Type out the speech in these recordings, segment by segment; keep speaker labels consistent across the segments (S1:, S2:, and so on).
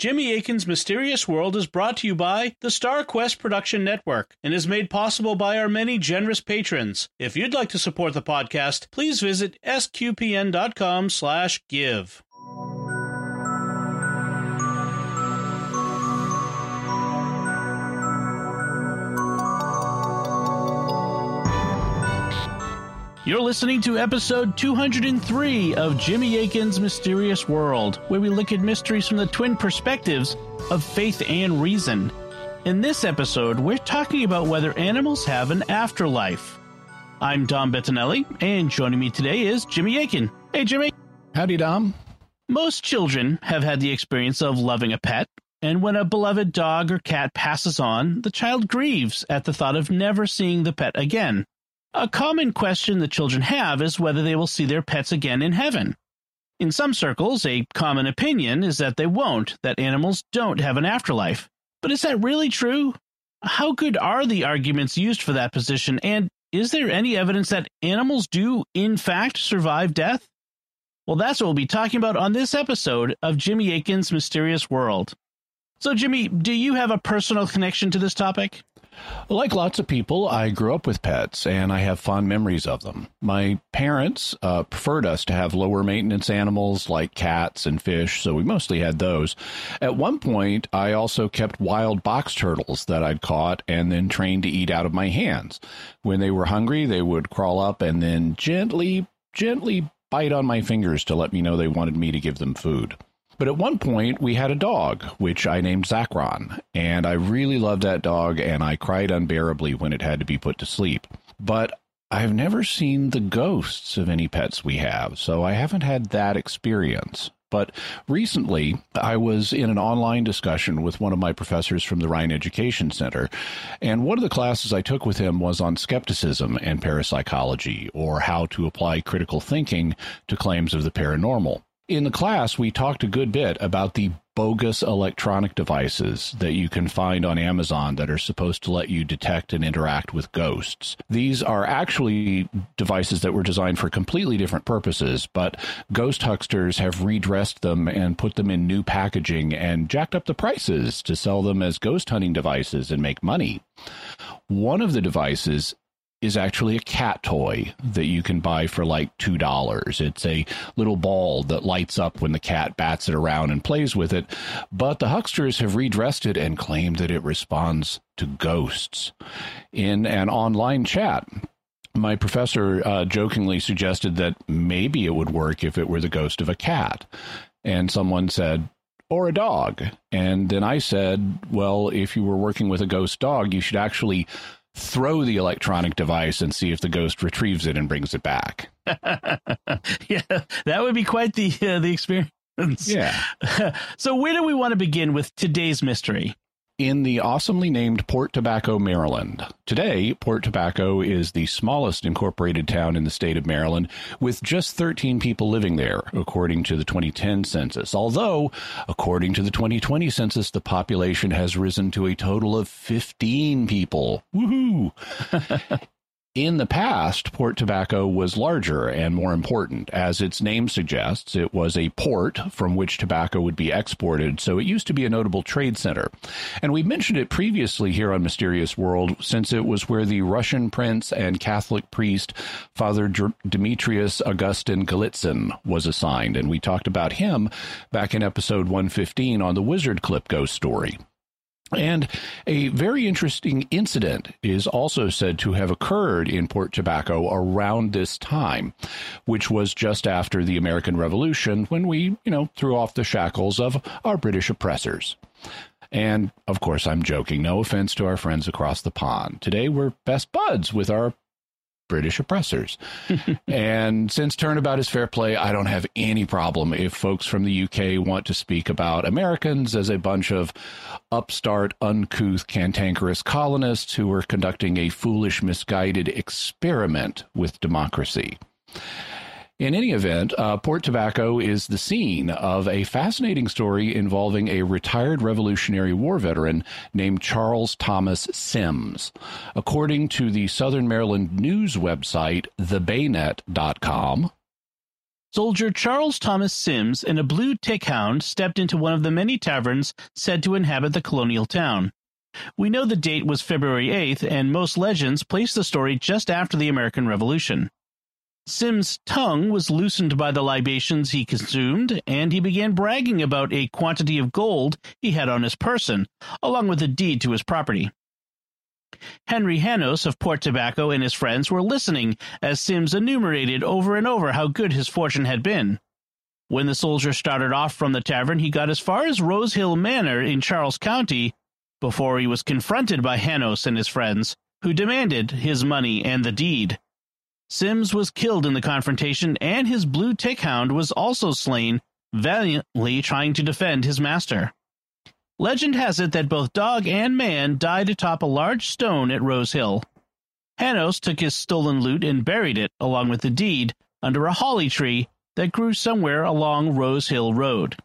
S1: Jimmy Akin's Mysterious World is brought to you by the Star Quest Production Network and is made possible by our many generous patrons. If you'd like to support the podcast, please visit sqpn.com/give. You're listening to episode 203 of Jimmy Akin's Mysterious World, where we look at mysteries from the twin perspectives of faith and reason. In this episode, we're talking about whether animals have an afterlife. I'm Dom Bettinelli, and joining me today is Jimmy Akin. Hey, Jimmy.
S2: Howdy, Dom.
S1: Most children have had the experience of loving a pet, and when a beloved dog or cat passes on, the child grieves at the thought of never seeing the pet again. A common question that children have is whether they will see their pets again in heaven. In some circles, a common opinion is that they won't, that animals don't have an afterlife. But is that really true? How good are the arguments used for that position, and is there any evidence that animals do, in fact, survive death? Well, that's what we'll be talking about on this episode of Jimmy Akin's Mysterious World. So, Jimmy, do you have a personal connection to this topic?
S2: Like lots of people, I grew up with pets and I have fond memories of them. My parents uh, preferred us to have lower maintenance animals like cats and fish, so we mostly had those. At one point, I also kept wild box turtles that I'd caught and then trained to eat out of my hands. When they were hungry, they would crawl up and then gently, gently bite on my fingers to let me know they wanted me to give them food. But at one point, we had a dog, which I named Zachron, and I really loved that dog, and I cried unbearably when it had to be put to sleep. But I've never seen the ghosts of any pets we have, so I haven't had that experience. But recently, I was in an online discussion with one of my professors from the Rhine Education Center, and one of the classes I took with him was on skepticism and parapsychology, or how to apply critical thinking to claims of the paranormal in the class, we talked a good bit about the bogus electronic devices that you can find on Amazon that are supposed to let you detect and interact with ghosts. These are actually devices that were designed for completely different purposes, but ghost hucksters have redressed them and put them in new packaging and jacked up the prices to sell them as ghost hunting devices and make money. One of the devices is actually a cat toy that you can buy for like $2. It's a little ball that lights up when the cat bats it around and plays with it, but the hucksters have redressed it and claimed that it responds to ghosts. In an online chat, my professor uh, jokingly suggested that maybe it would work if it were the ghost of a cat. And someone said, or a dog. And then I said, well, if you were working with a ghost dog, you should actually throw the electronic device and see if the ghost retrieves it and brings it back.
S1: yeah, that would be quite the uh, the experience.
S2: Yeah.
S1: so where do we want to begin with today's mystery?
S2: In the awesomely named Port Tobacco, Maryland. Today, Port Tobacco is the smallest incorporated town in the state of Maryland, with just 13 people living there, according to the 2010 census. Although, according to the 2020 census, the population has risen to a total of 15 people. Woohoo! In the past, Port Tobacco was larger and more important. As its name suggests, it was a port from which tobacco would be exported, so it used to be a notable trade center. And we mentioned it previously here on Mysterious World, since it was where the Russian prince and Catholic priest Father Demetrius Augustin Galitzin, was assigned, and we talked about him back in episode 115 on the Wizard Clip Ghost story. And a very interesting incident is also said to have occurred in Port Tobacco around this time, which was just after the American Revolution when we, you know, threw off the shackles of our British oppressors. And of course, I'm joking. No offense to our friends across the pond. Today, we're best buds with our British oppressors. and since turnabout is fair play, I don't have any problem if folks from the UK want to speak about Americans as a bunch of upstart, uncouth, cantankerous colonists who were conducting a foolish, misguided experiment with democracy. In any event, uh, Port Tobacco is the scene of a fascinating story involving a retired Revolutionary War veteran named Charles Thomas Sims. According to the Southern Maryland news website, thebaynet.com,
S1: Soldier Charles Thomas Sims and a blue tick hound stepped into one of the many taverns said to inhabit the colonial town. We know the date was February 8th, and most legends place the story just after the American Revolution. Sim's tongue was loosened by the libations he consumed, and he began bragging about a quantity of gold he had on his person, along with a deed to his property. Henry Hanos of Port Tobacco and his friends were listening as Sims enumerated over and over how good his fortune had been. When the soldier started off from the tavern, he got as far as Rose Hill Manor in Charles County before he was confronted by Hanos and his friends, who demanded his money and the deed. Sims was killed in the confrontation, and his blue tick hound was also slain, valiantly trying to defend his master. Legend has it that both dog and man died atop a large stone at Rose Hill. Hanos took his stolen loot and buried it, along with the deed, under a holly tree that grew somewhere along Rose Hill Road.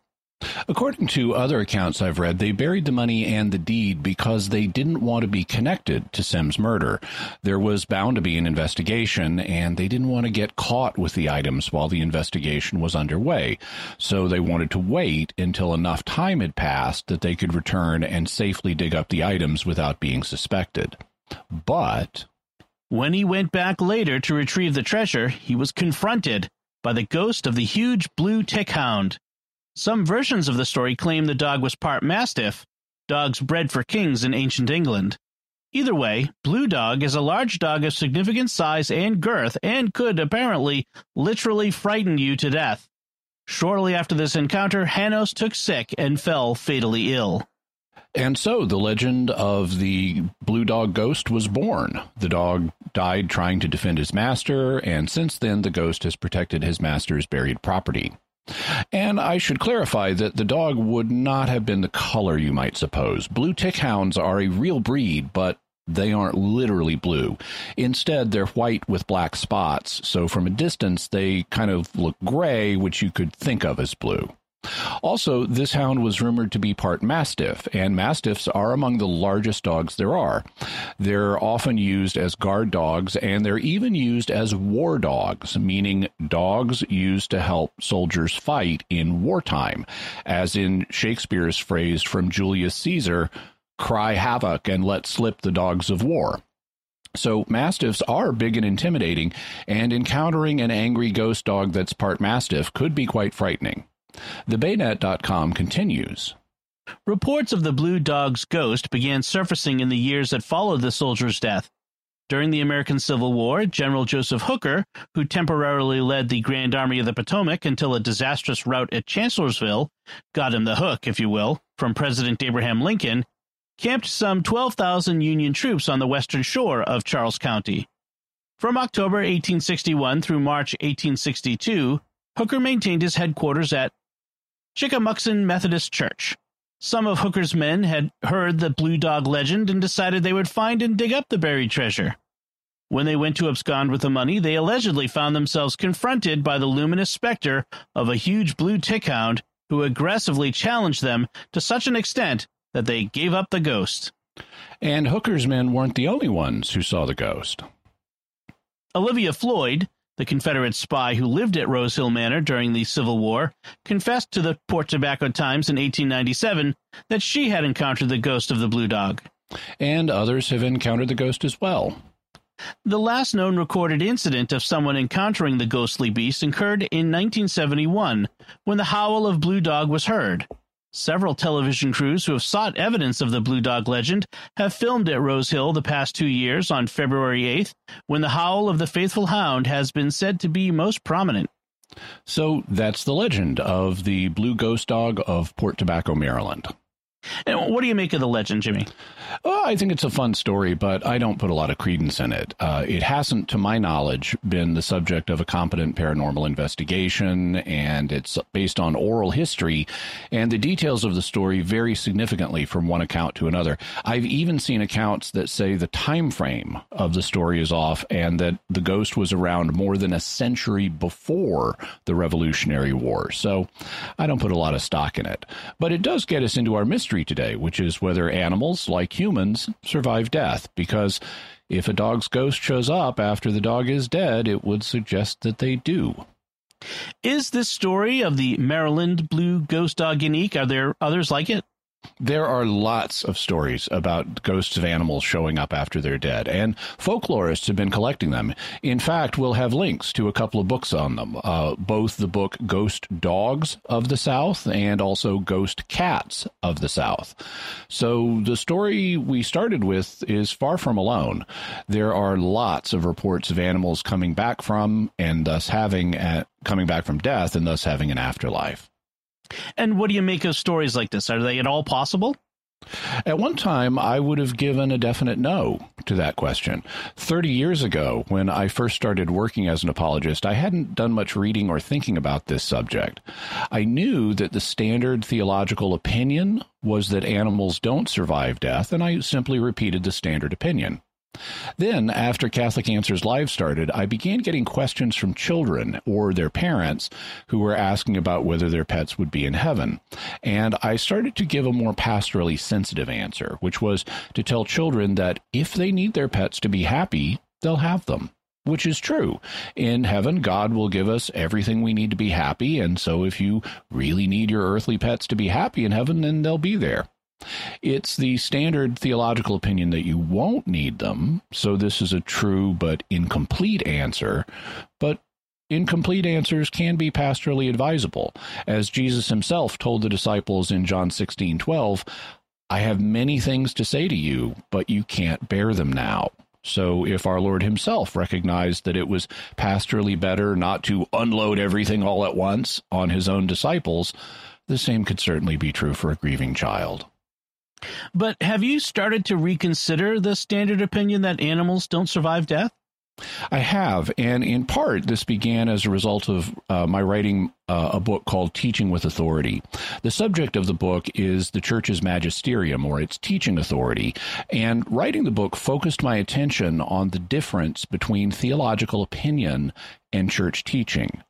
S2: According to other accounts I've read, they buried the money and the deed because they didn't want to be connected to Sim's murder. There was bound to be an investigation, and they didn't want to get caught with the items while the investigation was underway. So they wanted to wait until enough time had passed that they could return and safely dig up the items without being suspected. But.
S1: When he went back later to retrieve the treasure, he was confronted by the ghost of the huge blue tick hound. Some versions of the story claim the dog was part mastiff, dogs bred for kings in ancient England. Either way, Blue Dog is a large dog of significant size and girth and could apparently literally frighten you to death. Shortly after this encounter, Hanos took sick and fell fatally ill.
S2: And so the legend of the blue dog ghost was born. The dog died trying to defend his master, and since then the ghost has protected his master's buried property. And I should clarify that the dog would not have been the color you might suppose. Blue tick hounds are a real breed, but they aren't literally blue. Instead, they're white with black spots, so from a distance they kind of look gray, which you could think of as blue. Also, this hound was rumored to be part Mastiff, and Mastiffs are among the largest dogs there are. They're often used as guard dogs, and they're even used as war dogs, meaning dogs used to help soldiers fight in wartime, as in Shakespeare's phrase from Julius Caesar cry havoc and let slip the dogs of war. So mastiffs are big and intimidating, and encountering an angry ghost dog that's part mastiff could be quite frightening. TheBayNet.com continues.
S1: Reports of the Blue Dog's ghost began surfacing in the years that followed the soldier's death. During the American Civil War, General Joseph Hooker, who temporarily led the Grand Army of the Potomac until a disastrous rout at Chancellorsville got him the hook, if you will, from President Abraham Lincoln, camped some 12,000 Union troops on the western shore of Charles County. From October 1861 through March 1862, Hooker maintained his headquarters at Chicamuxen Methodist Church. Some of Hooker's men had heard the Blue Dog legend and decided they would find and dig up the buried treasure. When they went to abscond with the money, they allegedly found themselves confronted by the luminous specter of a huge blue tick hound who aggressively challenged them to such an extent that they gave up the ghost.
S2: And Hooker's men weren't the only ones who saw the ghost.
S1: Olivia Floyd, the Confederate spy who lived at Rose Hill Manor during the Civil War, confessed to the Port Tobacco Times in 1897 that she had encountered the ghost of the Blue Dog.
S2: And others have encountered the ghost as well.
S1: The last known recorded incident of someone encountering the ghostly beast occurred in 1971 when the howl of Blue Dog was heard. Several television crews who have sought evidence of the Blue Dog legend have filmed at Rose Hill the past two years on February 8th, when the howl of the faithful hound has been said to be most prominent.
S2: So that's the legend of the Blue Ghost Dog of Port Tobacco, Maryland.
S1: And what do you make of the legend, Jimmy?
S2: Well, I think it's a fun story, but I don't put a lot of credence in it. Uh, it hasn't, to my knowledge, been the subject of a competent paranormal investigation, and it's based on oral history, and the details of the story vary significantly from one account to another. I've even seen accounts that say the time frame of the story is off, and that the ghost was around more than a century before the Revolutionary War. So I don't put a lot of stock in it, but it does get us into our mystery today, which is whether animals, like humans, survive death. Because if a dog's ghost shows up after the dog is dead, it would suggest that they do.
S1: Is this story of the Maryland blue ghost dog unique? Are there others like it?
S2: There are lots of stories about ghosts of animals showing up after they're dead, and folklorists have been collecting them. In fact, we'll have links to a couple of books on them, uh, both the book Ghost Dogs of the South and also Ghost Cats of the South. So the story we started with is far from alone. There are lots of reports of animals coming back from and thus having a, coming back from death and thus having an afterlife.
S1: And what do you make of stories like this? Are they at all possible?
S2: At one time, I would have given a definite no to that question. 30 years ago, when I first started working as an apologist, I hadn't done much reading or thinking about this subject. I knew that the standard theological opinion was that animals don't survive death, and I simply repeated the standard opinion. Then, after Catholic Answers Live started, I began getting questions from children or their parents who were asking about whether their pets would be in heaven. And I started to give a more pastorally sensitive answer, which was to tell children that if they need their pets to be happy, they'll have them. Which is true. In heaven, God will give us everything we need to be happy. And so, if you really need your earthly pets to be happy in heaven, then they'll be there. It's the standard theological opinion that you won't need them, so this is a true but incomplete answer. But incomplete answers can be pastorally advisable. As Jesus himself told the disciples in John 16 12, I have many things to say to you, but you can't bear them now. So, if our Lord Himself recognized that it was pastorally better not to unload everything all at once on His own disciples, the same could certainly be true for a grieving child.
S1: But have you started to reconsider the standard opinion that animals don't survive death?
S2: I have, and in part, this began as a result of uh, my writing uh, a book called Teaching with Authority. The subject of the book is the church's magisterium, or its teaching authority, and writing the book focused my attention on the difference between theological opinion and church teaching.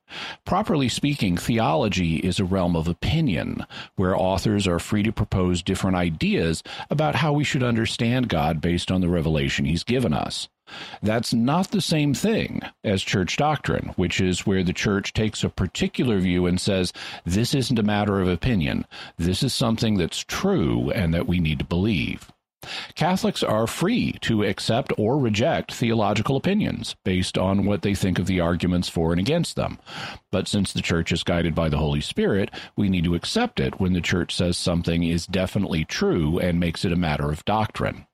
S2: Properly speaking, theology is a realm of opinion, where authors are free to propose different ideas about how we should understand God based on the revelation He's given us. That's not the same thing as church doctrine, which is where the church takes a particular view and says, this isn't a matter of opinion. This is something that's true and that we need to believe. Catholics are free to accept or reject theological opinions based on what they think of the arguments for and against them. But since the church is guided by the Holy Spirit, we need to accept it when the church says something is definitely true and makes it a matter of doctrine.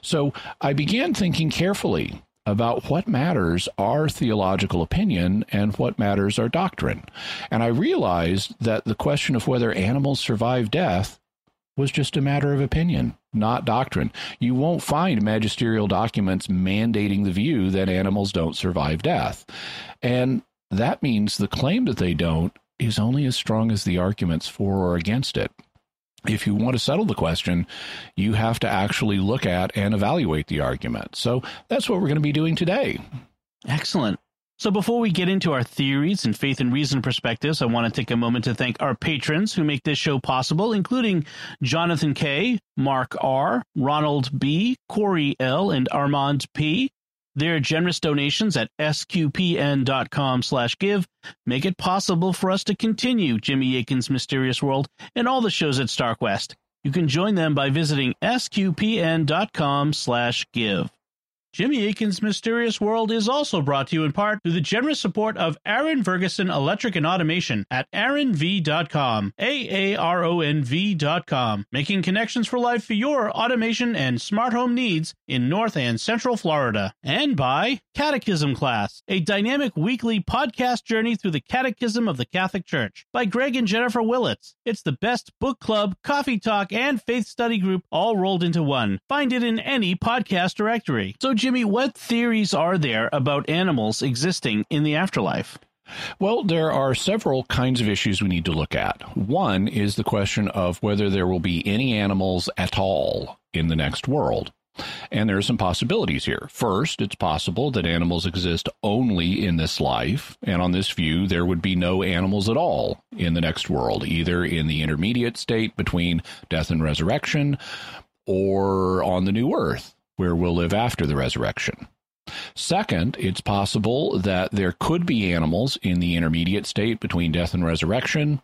S2: So I began thinking carefully about what matters are theological opinion and what matters are doctrine. And I realized that the question of whether animals survive death was just a matter of opinion, not doctrine. You won't find magisterial documents mandating the view that animals don't survive death. And that means the claim that they don't is only as strong as the arguments for or against it if you want to settle the question, you have to actually look at and evaluate the argument. So that's what we're going to be doing today.
S1: Excellent. So before we get into our theories and faith and reason perspectives, I want to take a moment to thank our patrons who make this show possible, including Jonathan K., Mark R., Ronald B., Corey L., and Armand P. Their generous donations at sqpn.com slash give make it possible for us to continue Jimmy Akin's Mysterious World and all the shows at StarQuest. You can join them by visiting sqpn.com slash give. Jimmy Akin's Mysterious World is also brought to you in part through the generous support of Aaron Ferguson Electric and Automation at aaronv.com, A-A-R-O-N-V.com, making connections for life for your automation and smart home needs in North and Central Florida. And by Catechism Class, a dynamic weekly podcast journey through the Catechism of the Catholic Church by Greg and Jennifer Willits. It's the best book club, coffee talk, and faith study group all rolled into one. Find it in any podcast directory. So, Jimmy, what theories are there about animals existing in the afterlife?
S2: Well, there are several kinds of issues we need to look at. One is the question of whether there will be any animals at all in the next world. And there are some possibilities here. First, it's possible that animals exist only in this life, and on this view, there would be no animals at all in the next world, either in the intermediate state between death and resurrection or on the new earth where we'll live after the resurrection. Second, it's possible that there could be animals in the intermediate state between death and resurrection.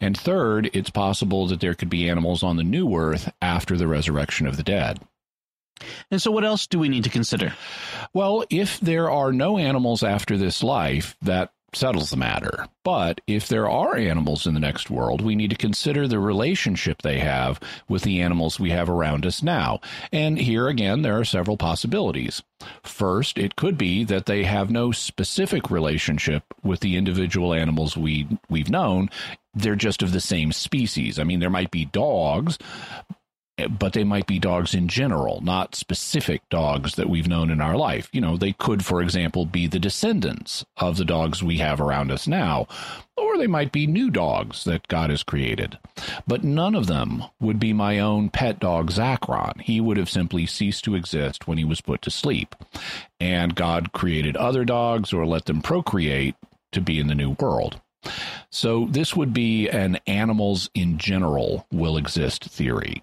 S2: And third, it's possible that there could be animals on the new earth after the resurrection of the dead.
S1: And so, what else do we need to consider?
S2: Well, if there are no animals after this life, that settles the matter. But if there are animals in the next world, we need to consider the relationship they have with the animals we have around us now. And here again, there are several possibilities. First, it could be that they have no specific relationship with the individual animals we we've known. They're just of the same species. I mean, there might be dogs, but they might be dogs in general, not specific dogs that we've known in our life. You know, they could, for example, be the descendants of the dogs we have around us now, or they might be new dogs that God has created. But none of them would be my own pet dog, Zachron. He would have simply ceased to exist when he was put to sleep. And God created other dogs or let them procreate to be in the new world. So this would be an animals in general will exist theory.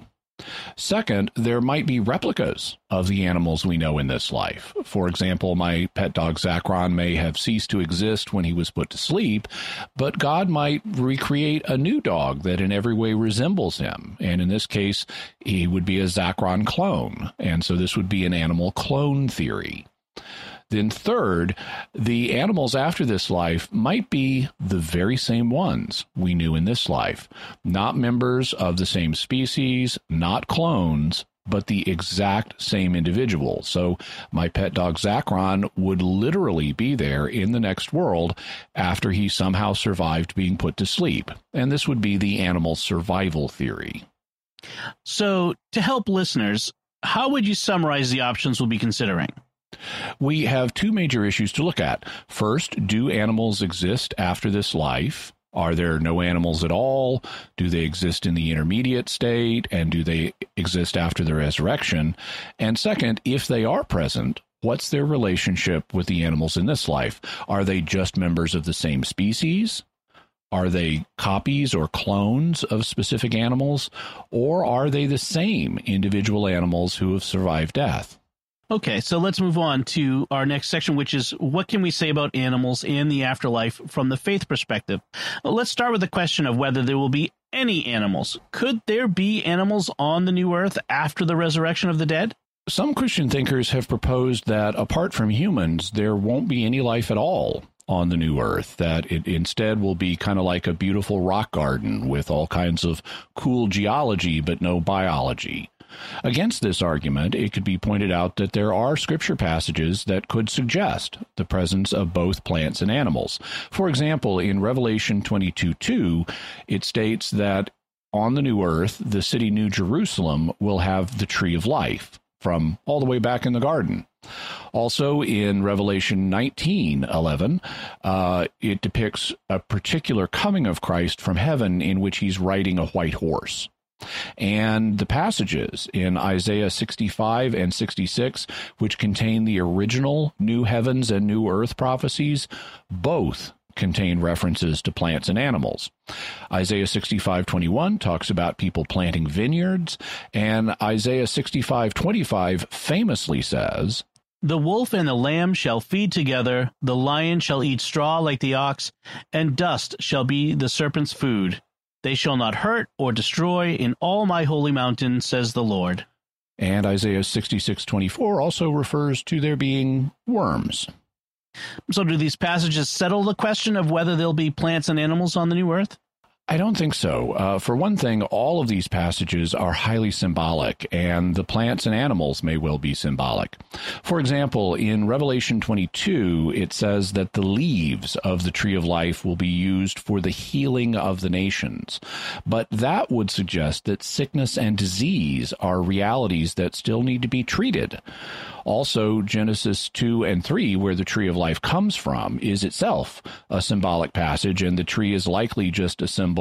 S2: Second, there might be replicas of the animals we know in this life. For example, my pet dog Zachron may have ceased to exist when he was put to sleep, but God might recreate a new dog that in every way resembles him. And in this case, he would be a Zachron clone. And so this would be an animal clone theory. Then, third, the animals after this life might be the very same ones we knew in this life, not members of the same species, not clones, but the exact same individual. So my pet dog Zachron would literally be there in the next world after he somehow survived being put to sleep. And this would be the animal survival theory.
S1: So, to help listeners, how would you summarize the options we'll be considering?
S2: We have two major issues to look at. First, do animals exist after this life? Are there no animals at all? Do they exist in the intermediate state? And do they exist after the resurrection? And second, if they are present, what's their relationship with the animals in this life? Are they just members of the same species? Are they copies or clones of specific animals? Or are they the same individual animals who have survived death?
S1: Okay, so let's move on to our next section, which is what can we say about animals in the afterlife from the faith perspective? Let's start with the question of whether there will be any animals. Could there be animals on the new earth after the resurrection of the dead?
S2: Some Christian thinkers have proposed that apart from humans, there won't be any life at all on the new earth, that it instead will be kind of like a beautiful rock garden with all kinds of cool geology but no biology. Against this argument, it could be pointed out that there are scripture passages that could suggest the presence of both plants and animals. For example, in Revelation 22 2, it states that on the new earth, the city New Jerusalem will have the tree of life from all the way back in the garden. Also, in Revelation 19 11, uh, it depicts a particular coming of Christ from heaven in which he's riding a white horse. And the passages in Isaiah 65 and 66, which contain the original new heavens and new earth prophecies, both contain references to plants and animals. Isaiah 65:21 talks about people planting vineyards, and Isaiah 65:25 famously says,
S1: The wolf and the lamb shall feed together, the lion shall eat straw like the ox, and dust shall be the serpent's food. They shall not hurt or destroy in all my holy mountain, says the Lord.
S2: And Isaiah 66:24 also refers to there being worms.
S1: So, do these passages settle the question of whether there'll be plants and animals on the new earth?
S2: I don't think so. Uh, for one thing, all of these passages are highly symbolic, and the plants and animals may well be symbolic. For example, in Revelation 22, it says that the leaves of the tree of life will be used for the healing of the nations. But that would suggest that sickness and disease are realities that still need to be treated. Also, Genesis 2 and 3, where the tree of life comes from, is itself a symbolic passage, and the tree is likely just a symbol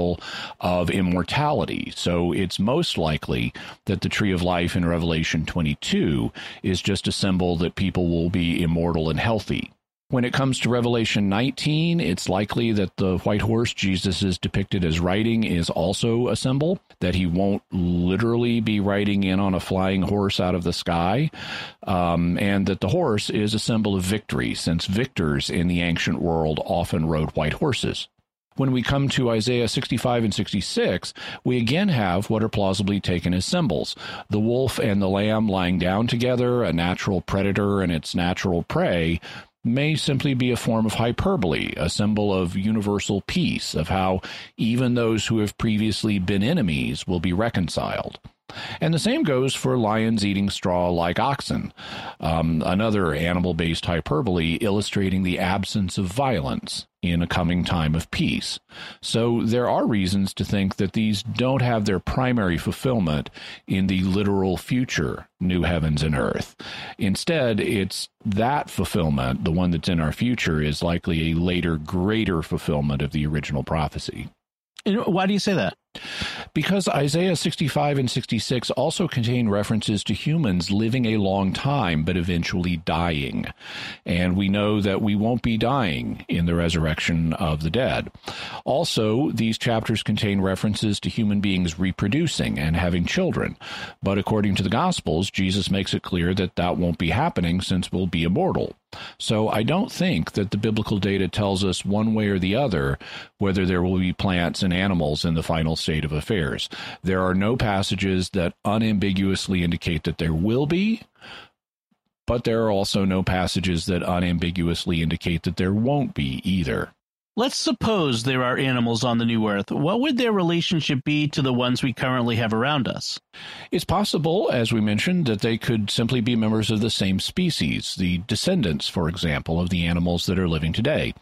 S2: of immortality. So it's most likely that the tree of life in Revelation 22 is just a symbol that people will be immortal and healthy. When it comes to Revelation 19, it's likely that the white horse Jesus is depicted as riding is also a symbol, that he won't literally be riding in on a flying horse out of the sky, um, and that the horse is a symbol of victory, since victors in the ancient world often rode white horses. When we come to Isaiah 65 and 66, we again have what are plausibly taken as symbols. The wolf and the lamb lying down together, a natural predator and its natural prey, may simply be a form of hyperbole, a symbol of universal peace, of how even those who have previously been enemies will be reconciled. And the same goes for lions eating straw like oxen, um, another animal based hyperbole illustrating the absence of violence in a coming time of peace. So there are reasons to think that these don't have their primary fulfillment in the literal future new heavens and earth. Instead, it's that fulfillment, the one that's in our future, is likely a later, greater fulfillment of the original prophecy.
S1: And why do you say that?
S2: Because Isaiah 65 and 66 also contain references to humans living a long time but eventually dying. And we know that we won't be dying in the resurrection of the dead. Also, these chapters contain references to human beings reproducing and having children. But according to the Gospels, Jesus makes it clear that that won't be happening since we'll be immortal. So I don't think that the biblical data tells us one way or the other whether there will be plants and animals in the final state of affairs. There are no passages that unambiguously indicate that there will be, but there are also no passages that unambiguously indicate that there won't be either.
S1: Let's suppose there are animals on the new earth. What would their relationship be to the ones we currently have around us?
S2: It's possible, as we mentioned, that they could simply be members of the same species, the descendants, for example, of the animals that are living today.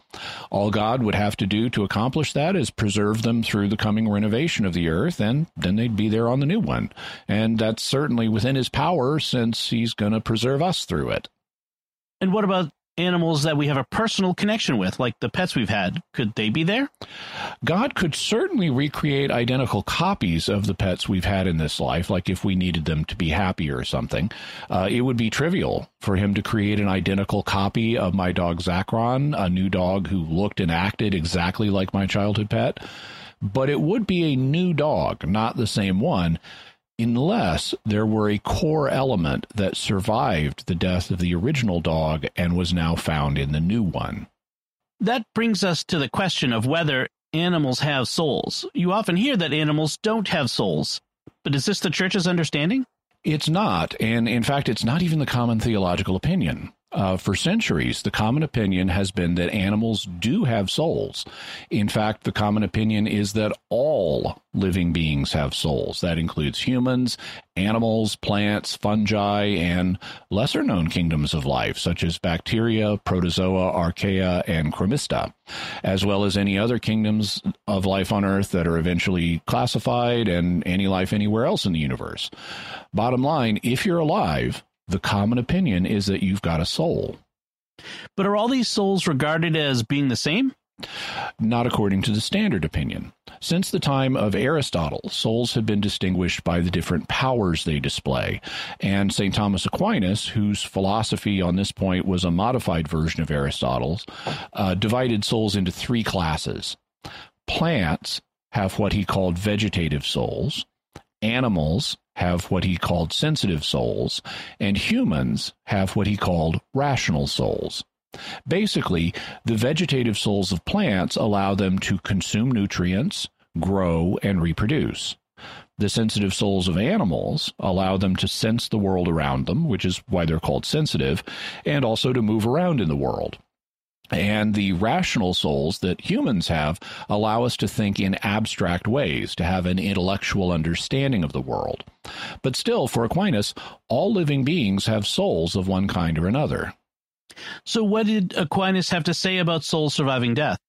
S2: All God would have to do to accomplish that is preserve them through the coming renovation of the earth, and then they'd be there on the new one. And that's certainly within his power since he's going to preserve us through it.
S1: And what about animals that we have a personal connection with, like the pets we've had, could they be there?
S2: God could certainly recreate identical copies of the pets we've had in this life, like if we needed them to be happy or something. Uh, it would be trivial for him to create an identical copy of my dog Zachron, a new dog who looked and acted exactly like my childhood pet. But it would be a new dog, not the same one unless there were a core element that survived the death of the original dog and was now found in the new one.
S1: That brings us to the question of whether animals have souls. You often hear that animals don't have souls, but is this the church's understanding?
S2: It's not, and in fact, it's not even the common theological opinion. Uh, for centuries, the common opinion has been that animals do have souls. In fact, the common opinion is that all living beings have souls. That includes humans, animals, plants, fungi, and lesser known kingdoms of life, such as bacteria, protozoa, archaea, and chromista, as well as any other kingdoms of life on Earth that are eventually classified and any life anywhere else in the universe. Bottom line, if you're alive, the common opinion is that you've got a soul.
S1: But are all these souls regarded as being the same?
S2: Not according to the standard opinion. Since the time of Aristotle, souls have been distinguished by the different powers they display. And St. Thomas Aquinas, whose philosophy on this point was a modified version of Aristotle's, uh, divided souls into three classes. Plants have what he called vegetative souls, animals have what he called sensitive souls, and humans have what he called rational souls. Basically, the vegetative souls of plants allow them to consume nutrients, grow, and reproduce. The sensitive souls of animals allow them to sense the world around them, which is why they're called sensitive, and also to move around in the world. And the rational souls that humans have allow us to think in abstract ways, to have an intellectual understanding of the world. But still, for Aquinas, all living beings have souls of one kind or another.
S1: So, what did Aquinas have to say about souls surviving death?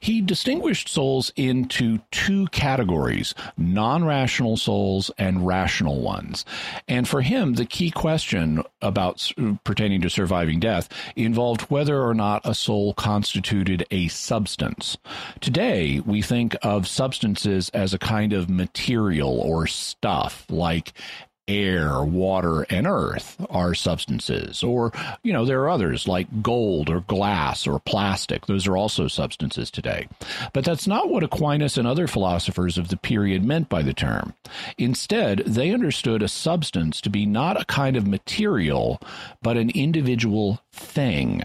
S2: He distinguished souls into two categories non rational souls and rational ones. And for him, the key question about pertaining to surviving death involved whether or not a soul constituted a substance. Today, we think of substances as a kind of material or stuff, like air, water, and earth are substances. Or, you know, there are others like gold or glass or plastic. Those are also substances today. But that's not what Aquinas and other philosophers of the period meant by the term. Instead, they understood a substance to be not a kind of material, but an individual thing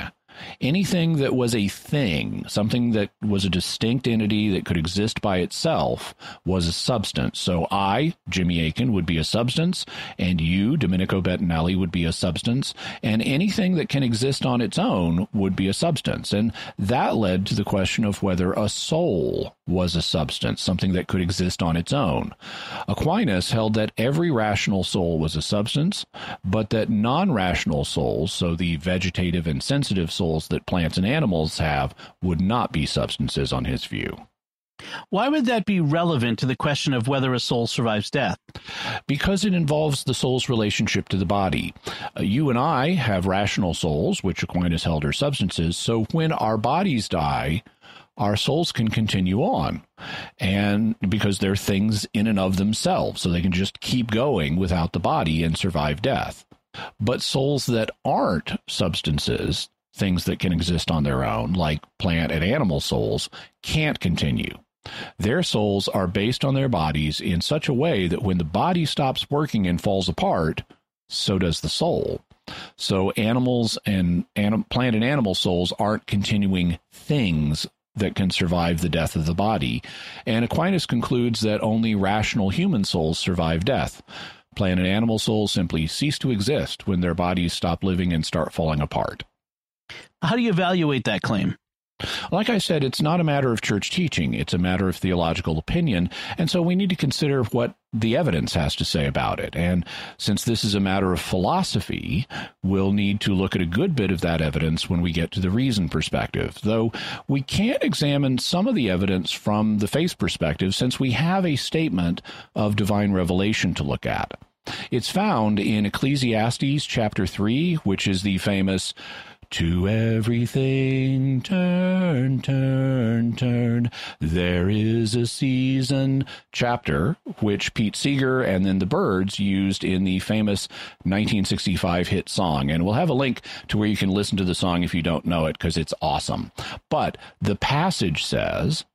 S2: anything that was a thing, something that was a distinct entity that could exist by itself, was a substance. So I, Jimmy Akin, would be a substance, and you, Domenico Bettinelli, would be a substance, and anything that can exist on its own would be a substance. And that led to the question of whether a soul was a substance, something that could exist on its own. Aquinas held that every rational soul was a substance, but that non rational souls, so the vegetative and sensitive souls that plants and animals have, would not be substances on his view.
S1: Why would that be relevant to the question of whether a soul survives death?
S2: Because it involves the soul's relationship to the body. Uh, you and I have rational souls, which Aquinas held are substances, so when our bodies die, our souls can continue on. And because they're things in and of themselves, so they can just keep going without the body and survive death. But souls that aren't substances, things that can exist on their own, like plant and animal souls, can't continue. Their souls are based on their bodies in such a way that when the body stops working and falls apart, so does the soul. So animals and anim- plant and animal souls aren't continuing things that can survive the death of the body. And Aquinas concludes that only rational human souls survive death. Plant and animal souls simply cease to exist when their bodies stop living and start falling apart.
S1: How do you evaluate that claim?
S2: Like I said, it's not a matter of church teaching, it's a matter of theological opinion. And so we need to consider what the evidence has to say about it. And since this is a matter of philosophy, we'll need to look at a good bit of that evidence when we get to the reason perspective. Though we can't examine some of the evidence from the faith perspective since we have a statement of divine revelation to look at. It's found in Ecclesiastes chapter 3, which is the famous to everything turn, turn, turn. There is a season chapter, which Pete Seeger and then the Byrds used in the famous 1965 hit song. And we'll have a link to where you can listen to the song if you don't know it because it's awesome. But the passage says,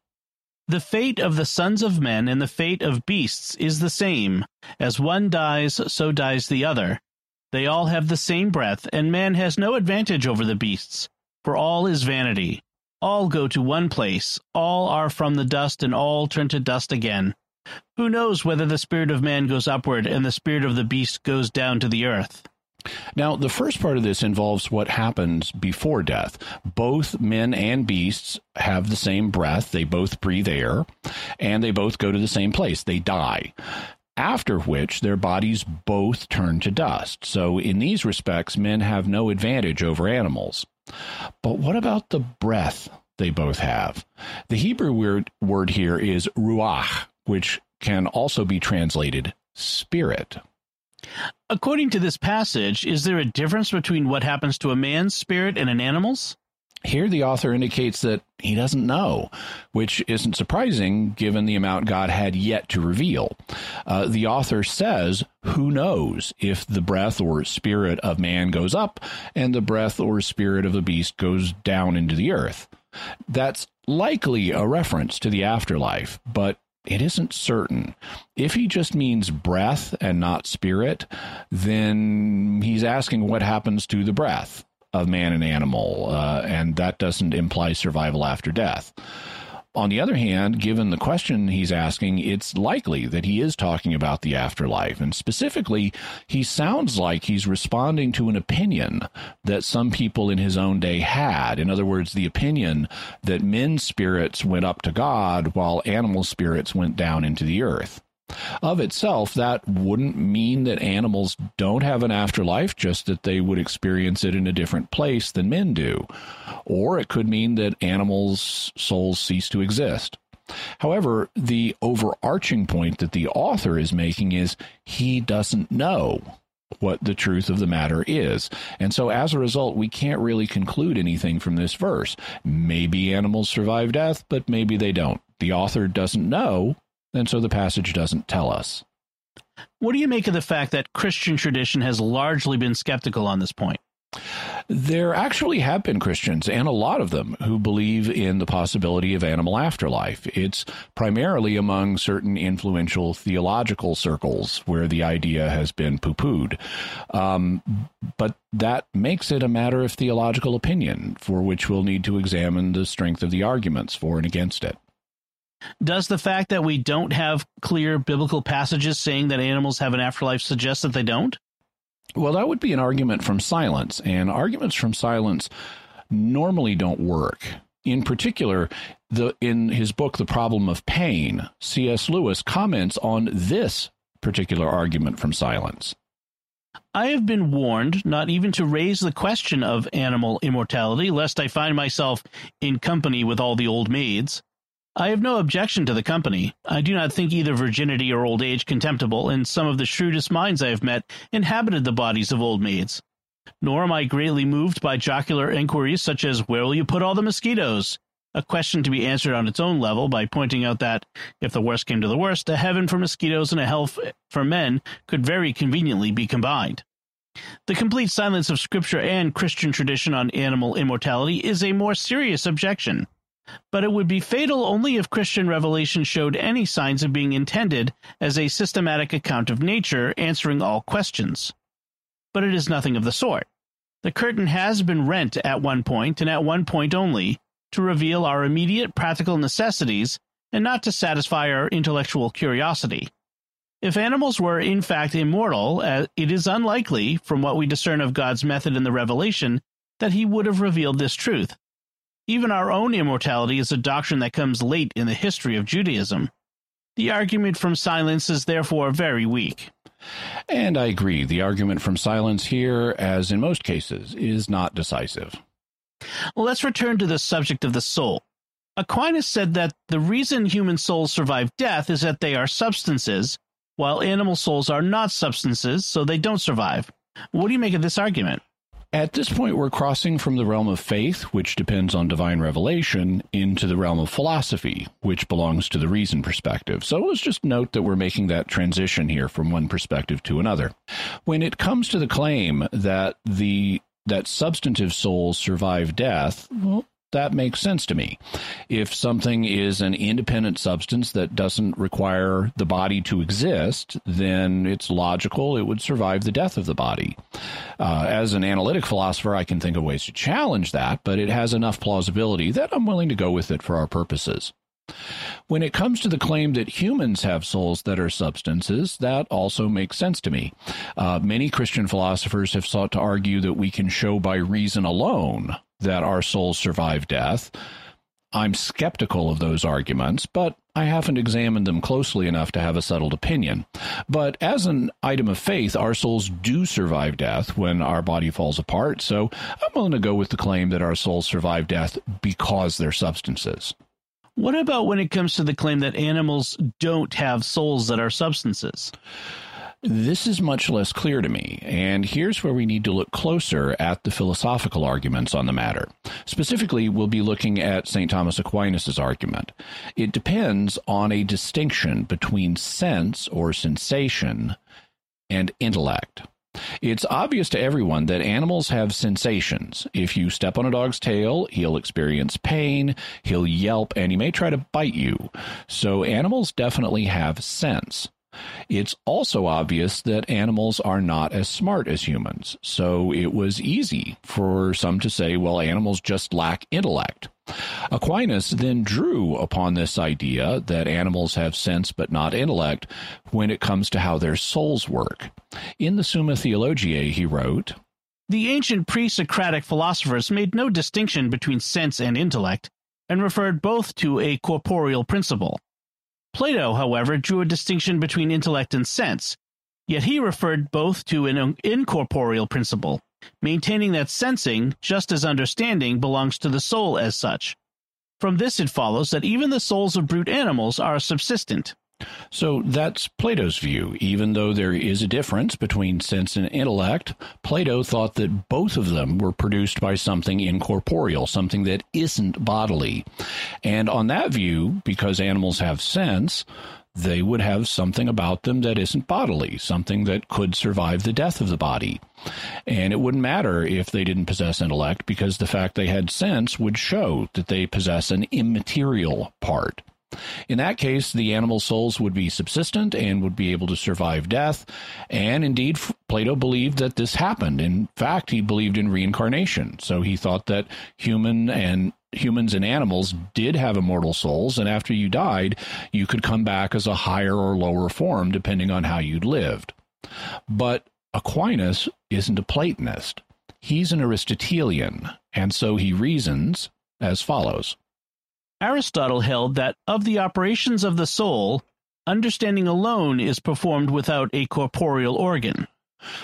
S1: the fate of the sons of men and the fate of beasts is the same. As one dies, so dies the other. They all have the same breath, and man has no advantage over the beasts, for all is vanity. All go to one place, all are from the dust, and all turn to dust again. Who knows whether the spirit of man goes upward and the spirit of the beast goes down to the earth?
S2: Now, the first part of this involves what happens before death. Both men and beasts have the same breath, they both breathe air, and they both go to the same place. They die after which their bodies both turn to dust. So, in these respects, men have no advantage over animals. But what about the breath they both have? The Hebrew word, word here is ruach, which can also be translated spirit.
S1: According to this passage, is there a difference between what happens to a man's spirit and an animal's?
S2: Here, the author indicates that he doesn't know, which isn't surprising given the amount God had yet to reveal. Uh, the author says, Who knows if the breath or spirit of man goes up and the breath or spirit of the beast goes down into the earth? That's likely a reference to the afterlife, but it isn't certain. If he just means breath and not spirit, then he's asking what happens to the breath of man and animal, uh, and that doesn't imply survival after death. On the other hand, given the question he's asking, it's likely that he is talking about the afterlife. And specifically, he sounds like he's responding to an opinion that some people in his own day had. In other words, the opinion that men's spirits went up to God while animal spirits went down into the earth. Of itself, that wouldn't mean that animals don't have an afterlife, just that they would experience it in a different place than men do. Or it could mean that animals' souls cease to exist. However, the overarching point that the author is making is he doesn't know what the truth of the matter is. And so as a result, we can't really conclude anything from this verse. Maybe animals survive death, but maybe they don't. The author doesn't know and so the passage doesn't tell us.
S1: What do you make of the fact that Christian tradition has largely been skeptical on this point?
S2: There actually have been Christians, and a lot of them, who believe in the possibility of animal afterlife. It's primarily among certain influential theological circles where the idea has been poo pooed. Um, but that makes it a matter of theological opinion, for which we'll need to examine the strength of the arguments for and against it.
S1: Does the fact that we don't have clear biblical passages saying that animals have an afterlife suggest that they don't?
S2: Well, that would be an argument from silence, and arguments from silence normally don't work. In particular, the in his book The Problem of Pain, C.S. Lewis comments on this particular argument from silence.
S1: I have been warned not even to raise the question of animal immortality, lest I find myself in company with all the old maids. I have no objection to the company. I do not think either virginity or old age contemptible, and some of the shrewdest minds I have met inhabited the bodies of old maids. Nor am I greatly moved by jocular inquiries such as, Where will you put all the mosquitoes? A question to be answered on its own level by pointing out that, if the worst came to the worst, a heaven for mosquitoes and a hell for men could very conveniently be combined. The complete silence of Scripture and Christian tradition on animal immortality is a more serious objection but it would be fatal only if Christian revelation showed any signs of being intended as a systematic account of nature answering all questions. But it is nothing of the sort. The curtain has been rent at one point, and at one point only, to reveal our immediate practical necessities and not to satisfy our intellectual curiosity. If animals were in fact immortal, uh, it is unlikely, from what we discern of God's method in the revelation, that he would have revealed this truth. Even our own immortality is a doctrine that comes late in the history of Judaism. The argument from silence is therefore very weak.
S2: And I agree. The argument from silence here, as in most cases, is not decisive.
S1: Let's return to the subject of the soul. Aquinas said that the reason human souls survive death is that they are substances, while animal souls are not substances, so they don't survive. What do you make of this argument?
S2: At this point, we're crossing from the realm of faith, which depends on divine revelation, into the realm of philosophy, which belongs to the reason perspective. So let's just note that we're making that transition here from one perspective to another. When it comes to the claim that the that substantive souls survive death, well, that makes sense to me. If something is an independent substance that doesn't require the body to exist, then it's logical it would survive the death of the body. Uh, as an analytic philosopher, I can think of ways to challenge that, but it has enough plausibility that I'm willing to go with it for our purposes. When it comes to the claim that humans have souls that are substances, that also makes sense to me. Uh, many Christian philosophers have sought to argue that we can show by reason alone that our souls survive death. I'm skeptical of those arguments, but I haven't examined them closely enough to have a settled opinion. But as an item of faith, our souls do survive death when our body falls apart, so I'm willing to go with the claim that our souls survive death because they're substances.
S1: What about when it comes to the claim that animals don't have souls that are substances?
S2: This is much less clear to me, and here's where we need to look closer at the philosophical arguments on the matter. Specifically, we'll be looking at St. Thomas Aquinas' argument. It depends on a distinction between sense or sensation and intellect. It's obvious to everyone that animals have sensations. If you step on a dog's tail, he'll experience pain, he'll yelp, and he may try to bite you. So animals definitely have sense. It's also obvious that animals are not as smart as humans, so it was easy for some to say, well, animals just lack intellect. Aquinas then drew upon this idea that animals have sense but not intellect when it comes to how their souls work. In the Summa Theologiae, he wrote,
S1: The ancient pre Socratic philosophers made no distinction between sense and intellect, and referred both to a corporeal principle. Plato, however, drew a distinction between intellect and sense, yet he referred both to an incorporeal principle, maintaining that sensing, just as understanding, belongs to the soul as such. From this it follows that even the souls of brute animals are subsistent.
S2: So that's Plato's view. Even though there is a difference between sense and intellect, Plato thought that both of them were produced by something incorporeal, something that isn't bodily. And on that view, because animals have sense, they would have something about them that isn't bodily, something that could survive the death of the body. And it wouldn't matter if they didn't possess intellect because the fact they had sense would show that they possess an immaterial part. In that case, the animal souls would be subsistent and would be able to survive death. And indeed, Plato believed that this happened. In fact, he believed in reincarnation. So he thought that human and humans and animals did have immortal souls, and after you died, you could come back as a higher or lower form depending on how you'd lived. But Aquinas isn't a Platonist. He's an Aristotelian, and so he reasons as follows.
S1: Aristotle held that of the operations of the soul, understanding alone is performed without a corporeal organ.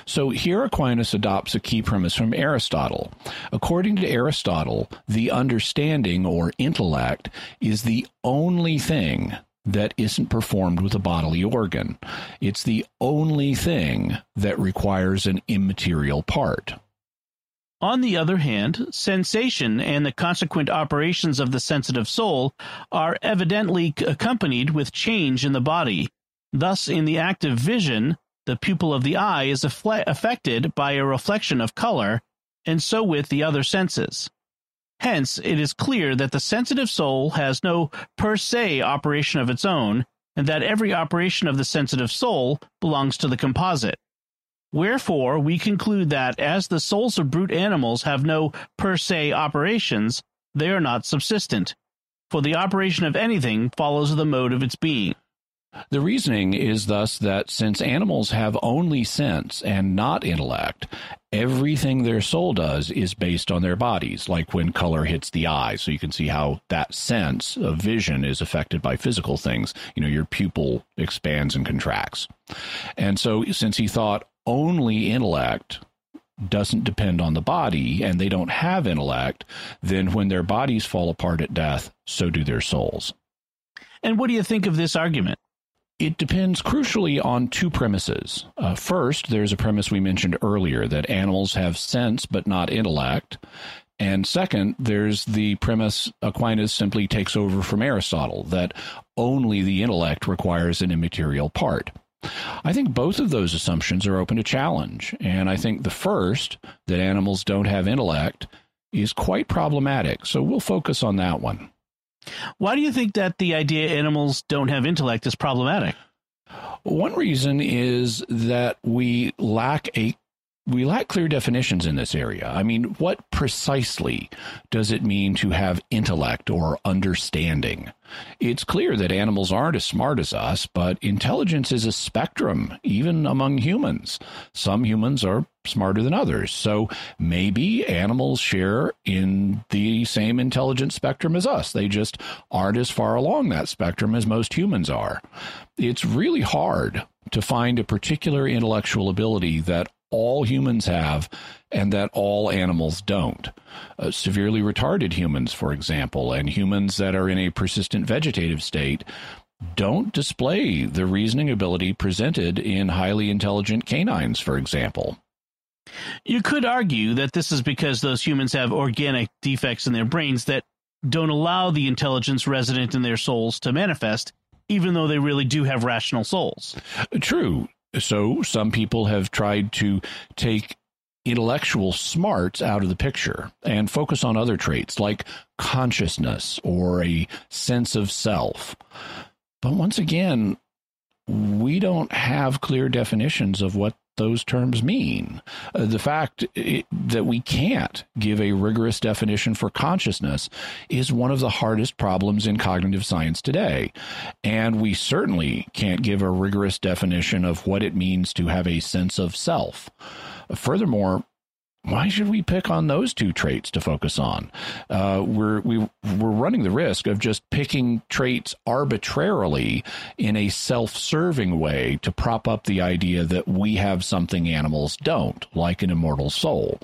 S2: So here Aquinas adopts a key premise from Aristotle. According to Aristotle, the understanding or intellect is the only thing that isn't performed with a bodily organ. It's the only thing that requires an immaterial part.
S1: On the other hand, sensation and the consequent operations of the sensitive soul are evidently accompanied with change in the body. Thus, in the act of vision, the pupil of the eye is affected by a reflection of color, and so with the other senses. Hence, it is clear that the sensitive soul has no per se operation of its own, and that every operation of the sensitive soul belongs to the composite. Wherefore, we conclude that as the souls of brute animals have no per se operations, they are not subsistent. For the operation of anything follows the mode of its being.
S2: The reasoning is thus that since animals have only sense and not intellect, everything their soul does is based on their bodies, like when color hits the eye. So you can see how that sense of vision is affected by physical things. You know, your pupil expands and contracts. And so since he thought only intellect doesn't depend on the body and they don't have intellect, then when their bodies fall apart at death, so do their souls.
S1: And what do you think of this argument?
S2: It depends crucially on two premises. Uh, first, there's a premise we mentioned earlier that animals have sense but not intellect. And second, there's the premise Aquinas simply takes over from Aristotle that only the intellect requires an immaterial part. I think both of those assumptions are open to challenge. And I think the first, that animals don't have intellect, is quite problematic. So we'll focus on that one.
S1: Why do you think that the idea animals don't have intellect is problematic?
S2: One reason is that we lack a we lack clear definitions in this area. I mean, what precisely does it mean to have intellect or understanding? It's clear that animals aren't as smart as us, but intelligence is a spectrum, even among humans. Some humans are smarter than others. So maybe animals share in the same intelligence spectrum as us. They just aren't as far along that spectrum as most humans are. It's really hard to find a particular intellectual ability that all humans have and that all animals don't. Uh, severely retarded humans, for example, and humans that are in a persistent vegetative state don't display the reasoning ability presented in highly intelligent canines, for example.
S1: You could argue that this is because those humans have organic defects in their brains that don't allow the intelligence resident in their souls to manifest, even though they really do have rational souls.
S2: True. So some people have tried to take intellectual smarts out of the picture and focus on other traits like consciousness or a sense of self. But once again, we don't have clear definitions of what those terms mean. Uh, the fact it, that we can't give a rigorous definition for consciousness is one of the hardest problems in cognitive science today. And we certainly can't give a rigorous definition of what it means to have a sense of self. Furthermore, why should we pick on those two traits to focus on? Uh, we're we, we're running the risk of just picking traits arbitrarily in a self-serving way to prop up the idea that we have something animals don't, like an immortal soul.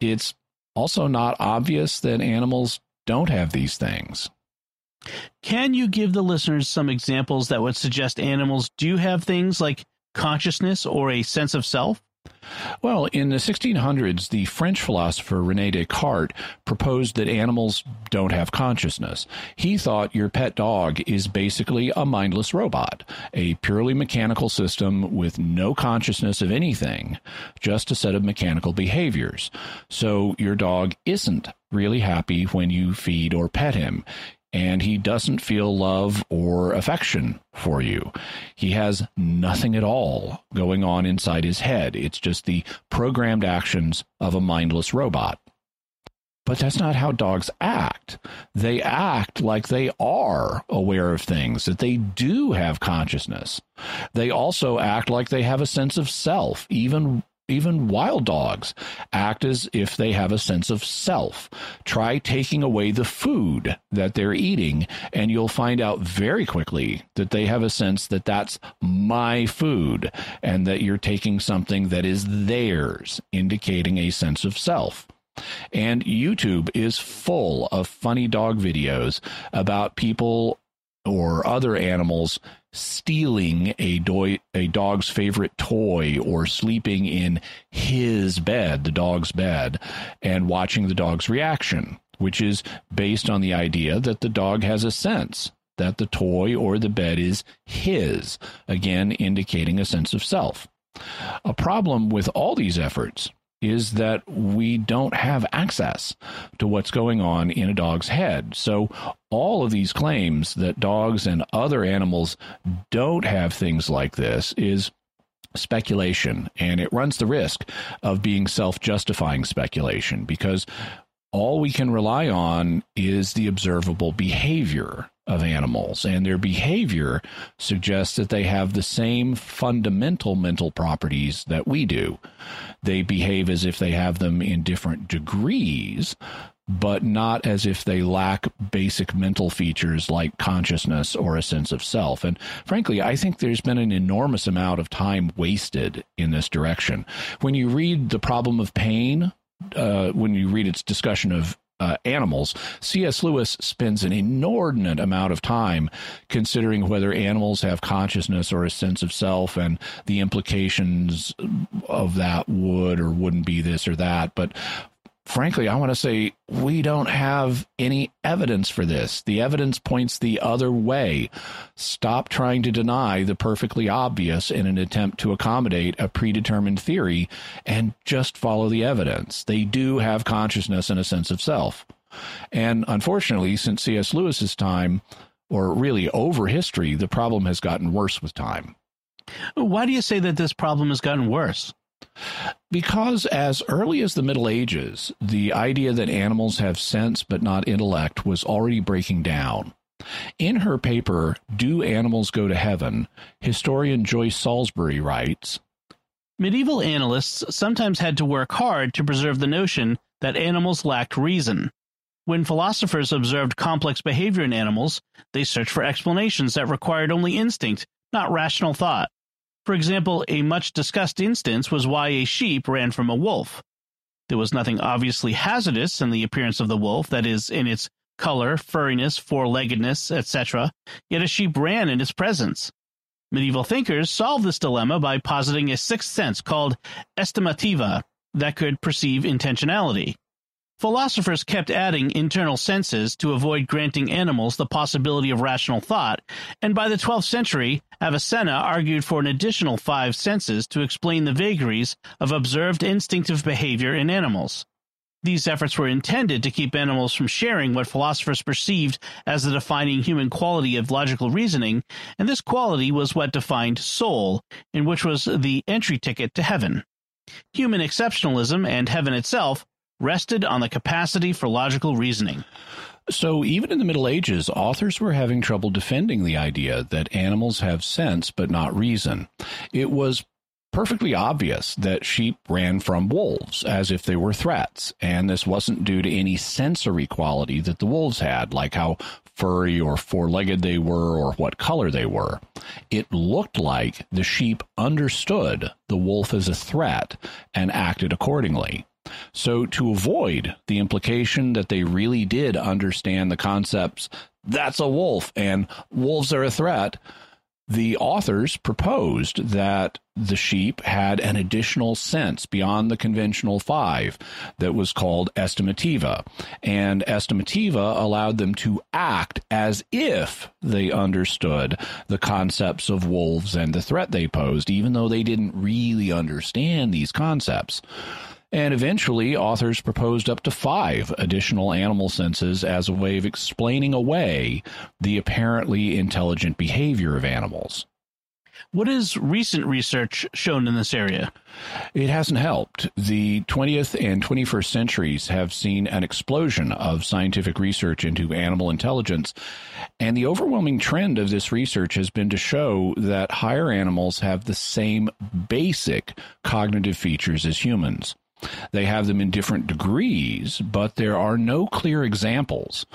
S2: It's also not obvious that animals don't have these things.
S1: Can you give the listeners some examples that would suggest animals do have things like consciousness or a sense of self?
S2: Well, in the 1600s, the French philosopher Rene Descartes proposed that animals don't have consciousness. He thought your pet dog is basically a mindless robot, a purely mechanical system with no consciousness of anything, just a set of mechanical behaviors. So your dog isn't really happy when you feed or pet him and he doesn't feel love or affection for you. He has nothing at all going on inside his head. It's just the programmed actions of a mindless robot. But that's not how dogs act. They act like they are aware of things, that they do have consciousness. They also act like they have a sense of self, even even wild dogs act as if they have a sense of self. Try taking away the food that they're eating, and you'll find out very quickly that they have a sense that that's my food and that you're taking something that is theirs, indicating a sense of self. And YouTube is full of funny dog videos about people or other animals stealing a, do- a dog's favorite toy or sleeping in his bed, the dog's bed, and watching the dog's reaction, which is based on the idea that the dog has a sense that the toy or the bed is his, again, indicating a sense of self. A problem with all these efforts is that we don't have access to what's going on in a dog's head. So, all of these claims that dogs and other animals don't have things like this is speculation, and it runs the risk of being self justifying speculation because all we can rely on is the observable behavior of animals, and their behavior suggests that they have the same fundamental mental properties that we do. They behave as if they have them in different degrees, but not as if they lack basic mental features like consciousness or a sense of self. And frankly, I think there's been an enormous amount of time wasted in this direction. When you read The Problem of Pain, uh, when you read its discussion of uh, animals, C.S. Lewis spends an inordinate amount of time considering whether animals have consciousness or a sense of self and the implications of that would or wouldn't be this or that. But frankly, I want to say we don't have any evidence for this. The evidence points the other way. Stop trying to deny the perfectly obvious in an attempt to accommodate a predetermined theory and just follow the evidence. They do have consciousness and a sense of self. And unfortunately, since C.S. Lewis's time, or really over history, the problem has gotten worse with time.
S1: Why do you say that this problem has gotten worse?
S2: Because as early as the Middle Ages, the idea that animals have sense but not intellect was already breaking down. In her paper, Do Animals Go to Heaven? historian Joyce Salisbury writes
S1: Medieval analysts sometimes had to work hard to preserve the notion that animals lacked reason. When philosophers observed complex behavior in animals, they searched for explanations that required only instinct, not rational thought. For example, a much discussed instance was why a sheep ran from a wolf. There was nothing obviously hazardous in the appearance of the wolf, that is, in its color, furriness, four-leggedness, etc., yet a sheep ran in its presence. Medieval thinkers solved this dilemma by positing a sixth sense called estimativa that could perceive intentionality. Philosophers kept adding internal senses to avoid granting animals the possibility of rational thought, and by the 12th century, Avicenna argued for an additional five senses to explain the vagaries of observed instinctive behavior in animals. These efforts were intended to keep animals from sharing what philosophers perceived as the defining human quality of logical reasoning, and this quality was what defined soul, in which was the entry ticket to heaven. Human exceptionalism and heaven itself rested on the capacity for logical reasoning.
S2: So, even in the Middle Ages, authors were having trouble defending the idea that animals have sense but not reason. It was perfectly obvious that sheep ran from wolves as if they were threats, and this wasn't due to any sensory quality that the wolves had, like how furry or four legged they were or what color they were. It looked like the sheep understood the wolf as a threat and acted accordingly. So, to avoid the implication that they really did understand the concepts, that's a wolf and wolves are a threat, the authors proposed that the sheep had an additional sense beyond the conventional five that was called estimativa. And estimativa allowed them to act as if they understood the concepts of wolves and the threat they posed, even though they didn't really understand these concepts. And eventually, authors proposed up to five additional animal senses as a way of explaining away the apparently intelligent behavior of animals.
S1: What has recent research shown in this area?
S2: It hasn't helped. The 20th and 21st centuries have seen an explosion of scientific research into animal intelligence, and the overwhelming trend of this research has been to show that higher animals have the same basic cognitive features as humans. They have them in different degrees, but there are no clear examples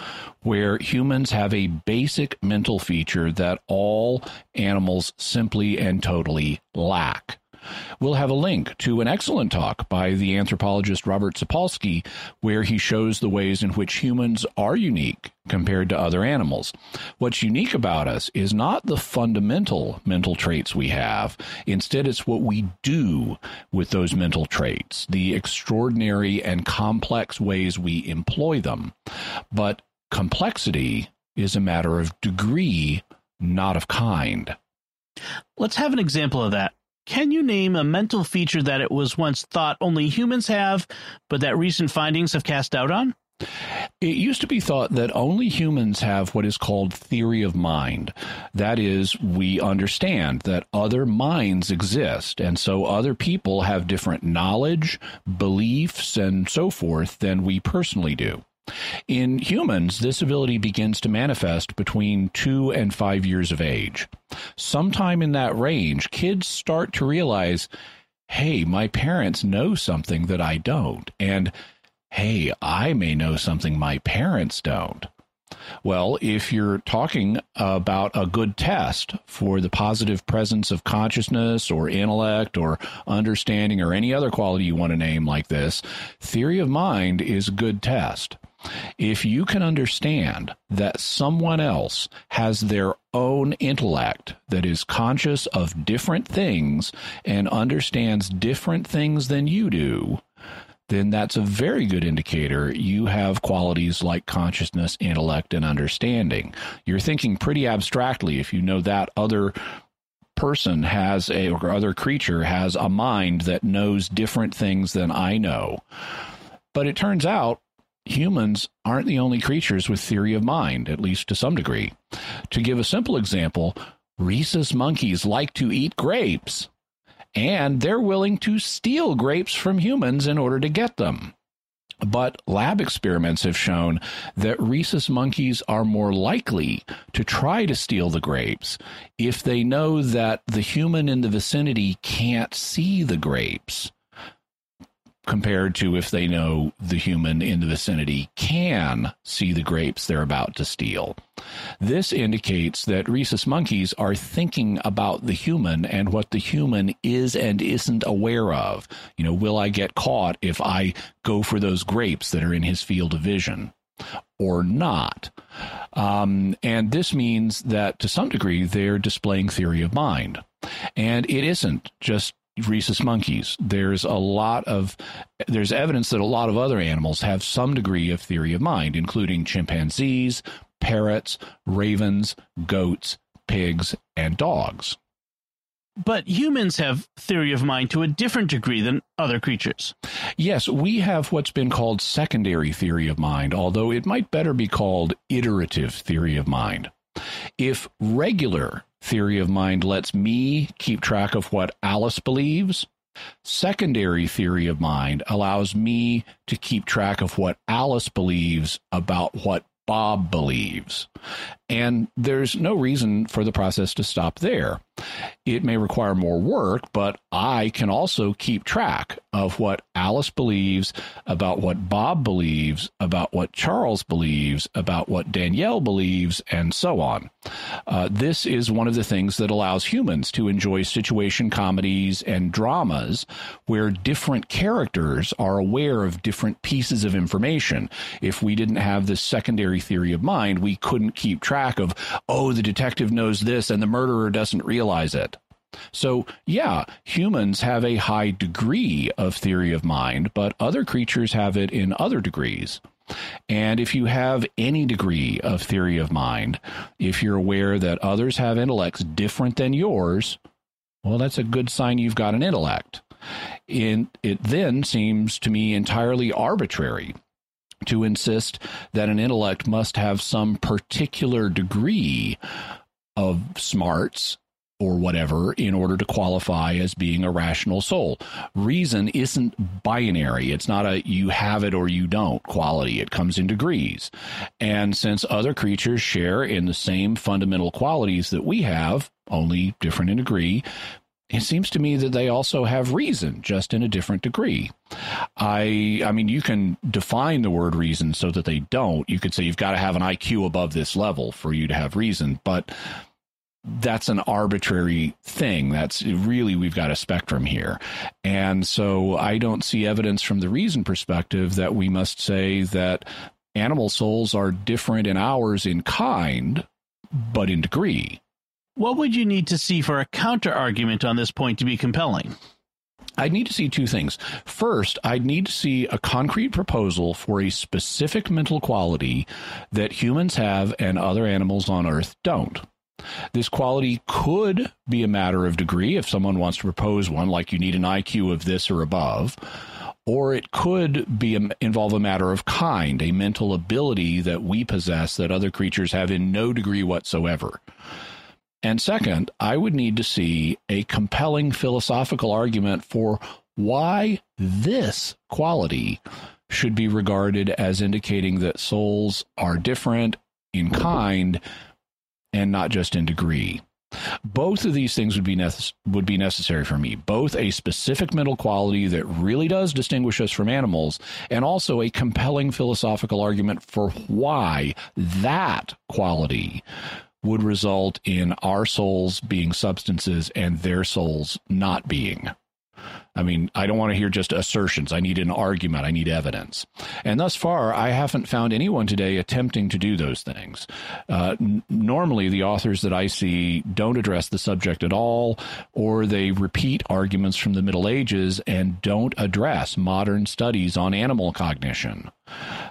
S2: where humans have a basic mental feature that all animals simply and totally lack. We'll have a link to an excellent talk by the anthropologist Robert Sapolsky, where he shows the ways in which humans are unique compared to other animals. What's unique about us is not the fundamental mental traits we have, instead, it's what we do with those mental traits, the extraordinary and complex ways we employ them. But complexity is a matter of degree, not of kind.
S1: Let's have an example of that. Can you name a mental feature that it was once thought only humans have, but that recent findings have cast doubt on?
S2: It used to be thought that only humans have what is called theory of mind. That is, we understand that other minds exist, and so other people have different knowledge, beliefs, and so forth than we personally do. In humans, this ability begins to manifest between two and five years of age. Sometime in that range, kids start to realize, hey, my parents know something that I don't. And hey, I may know something my parents don't. Well, if you're talking about a good test for the positive presence of consciousness or intellect or understanding or any other quality you want to name like this, theory of mind is a good test. If you can understand that someone else has their own intellect that is conscious of different things and understands different things than you do, then that's a very good indicator you have qualities like consciousness, intellect, and understanding. You're thinking pretty abstractly if you know that other person has a or other creature has a mind that knows different things than I know. But it turns out humans aren't the only creatures with theory of mind, at least to some degree. To give a simple example, rhesus monkeys like to eat grapes and they're willing to steal grapes from humans in order to get them. But lab experiments have shown that rhesus monkeys are more likely to try to steal the grapes if they know that the human in the vicinity can't see the grapes compared to if they know the human in the vicinity can see the grapes they're about to steal. This indicates that rhesus monkeys are thinking about the human and what the human is and isn't aware of. You know, will I get caught if I go for those grapes that are in his field of vision? Or not. Um, and this means that to some degree they're displaying theory of mind. And it isn't just rhesus monkeys. There's a lot of there's evidence that a lot of other animals have some degree of theory of mind, including chimpanzees, parrots, ravens, goats, pigs, and dogs.
S1: But humans have theory of mind to a different degree than other creatures.
S2: Yes, we have what's been called secondary theory of mind, although it might better be called iterative theory of mind. If regular theory of mind lets me keep track of what Alice believes. Secondary theory of mind allows me to keep track of what Alice believes about what Bob believes. And there's no reason for the process to stop there. It may require more work, but I can also keep track of what Alice believes, about what Bob believes, about what Charles believes, about what Danielle believes, and so on. Uh, this is one of the things that allows humans to enjoy situation comedies and dramas where different characters are aware of different pieces of information. If we didn't have this secondary theory of mind, we couldn't keep track track of, oh, the detective knows this and the murderer doesn't realize it. So, yeah, humans have a high degree of theory of mind, but other creatures have it in other degrees. And if you have any degree of theory of mind, if you're aware that others have intellects different than yours, well, that's a good sign you've got an intellect. In, it then seems to me entirely arbitrary to insist that an intellect must have some particular degree of smarts or whatever in order to qualify as being a rational soul. Reason isn't binary. It's not a you have it or you don't quality. It comes in degrees. And since other creatures share in the same fundamental qualities that we have, only different in degree, it seems to me that they also have reason just in a different degree i i mean you can define the word reason so that they don't you could say you've got to have an iq above this level for you to have reason but that's an arbitrary thing. That's really, we've got a spectrum here. And so I don't see evidence from the reason perspective that we must say that animal souls are different in ours in kind, but in degree.
S1: What would you need to see for a counter argument on this point to be compelling?
S2: I'd need to see two things. First, I'd need to see a concrete proposal for a specific mental quality that humans have and other animals on Earth don't. This quality could be a matter of degree if someone wants to propose one, like you need an IQ of this or above, or it could be a, involve a matter of kind, a mental ability that we possess that other creatures have in no degree whatsoever. And second, I would need to see a compelling philosophical argument for why this quality should be regarded as indicating that souls are different in kind and not just in degree. Both of these things would be necess- would be necessary for me. Both a specific mental quality that really does distinguish us from animals, and also a compelling philosophical argument for why that quality would result in our souls being substances and their souls not being. I mean, I don't want to hear just assertions. I need an argument. I need evidence. And thus far, I haven't found anyone today attempting to do those things. Uh, n- normally, the authors that I see don't address the subject at all, or they repeat arguments from the Middle Ages and don't address modern studies on animal cognition.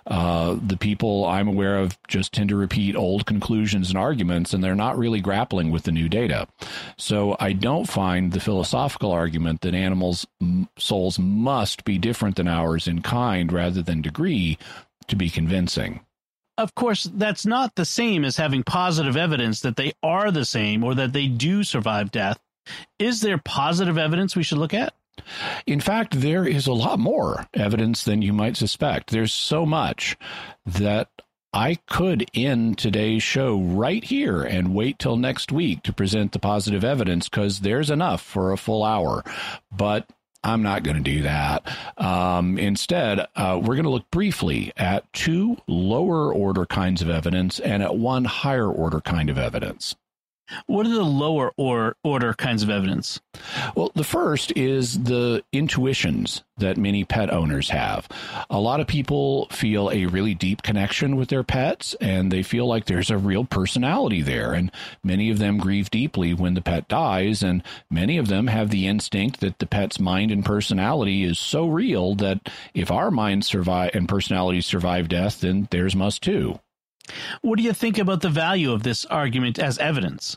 S2: Uh, the people I'm aware of just tend to repeat old conclusions and arguments, and they're not really grappling with the new data. So I don't find the philosophical argument that animals' souls must be different than ours in kind rather than degree to be convincing.
S1: Of course, that's not the same as having positive evidence that they are the same or that they do survive death. Is there positive evidence we should look at?
S2: In fact, there is a lot more evidence than you might suspect. There's so much that I could end today's show right here and wait till next week to present the positive evidence because there's enough for a full hour. But I'm not going to do that. Um, instead, uh, we're going to look briefly at two lower order kinds of evidence and at one higher order kind of evidence.
S1: What are the lower or order kinds of evidence?
S2: Well, the first is the intuitions that many pet owners have. A lot of people feel a really deep connection with their pets and they feel like there's a real personality there. And many of them grieve deeply when the pet dies. And many of them have the instinct that the pet's mind and personality is so real that if our minds survive and personalities survive death, then theirs must too.
S1: What do you think about the value of this argument as evidence?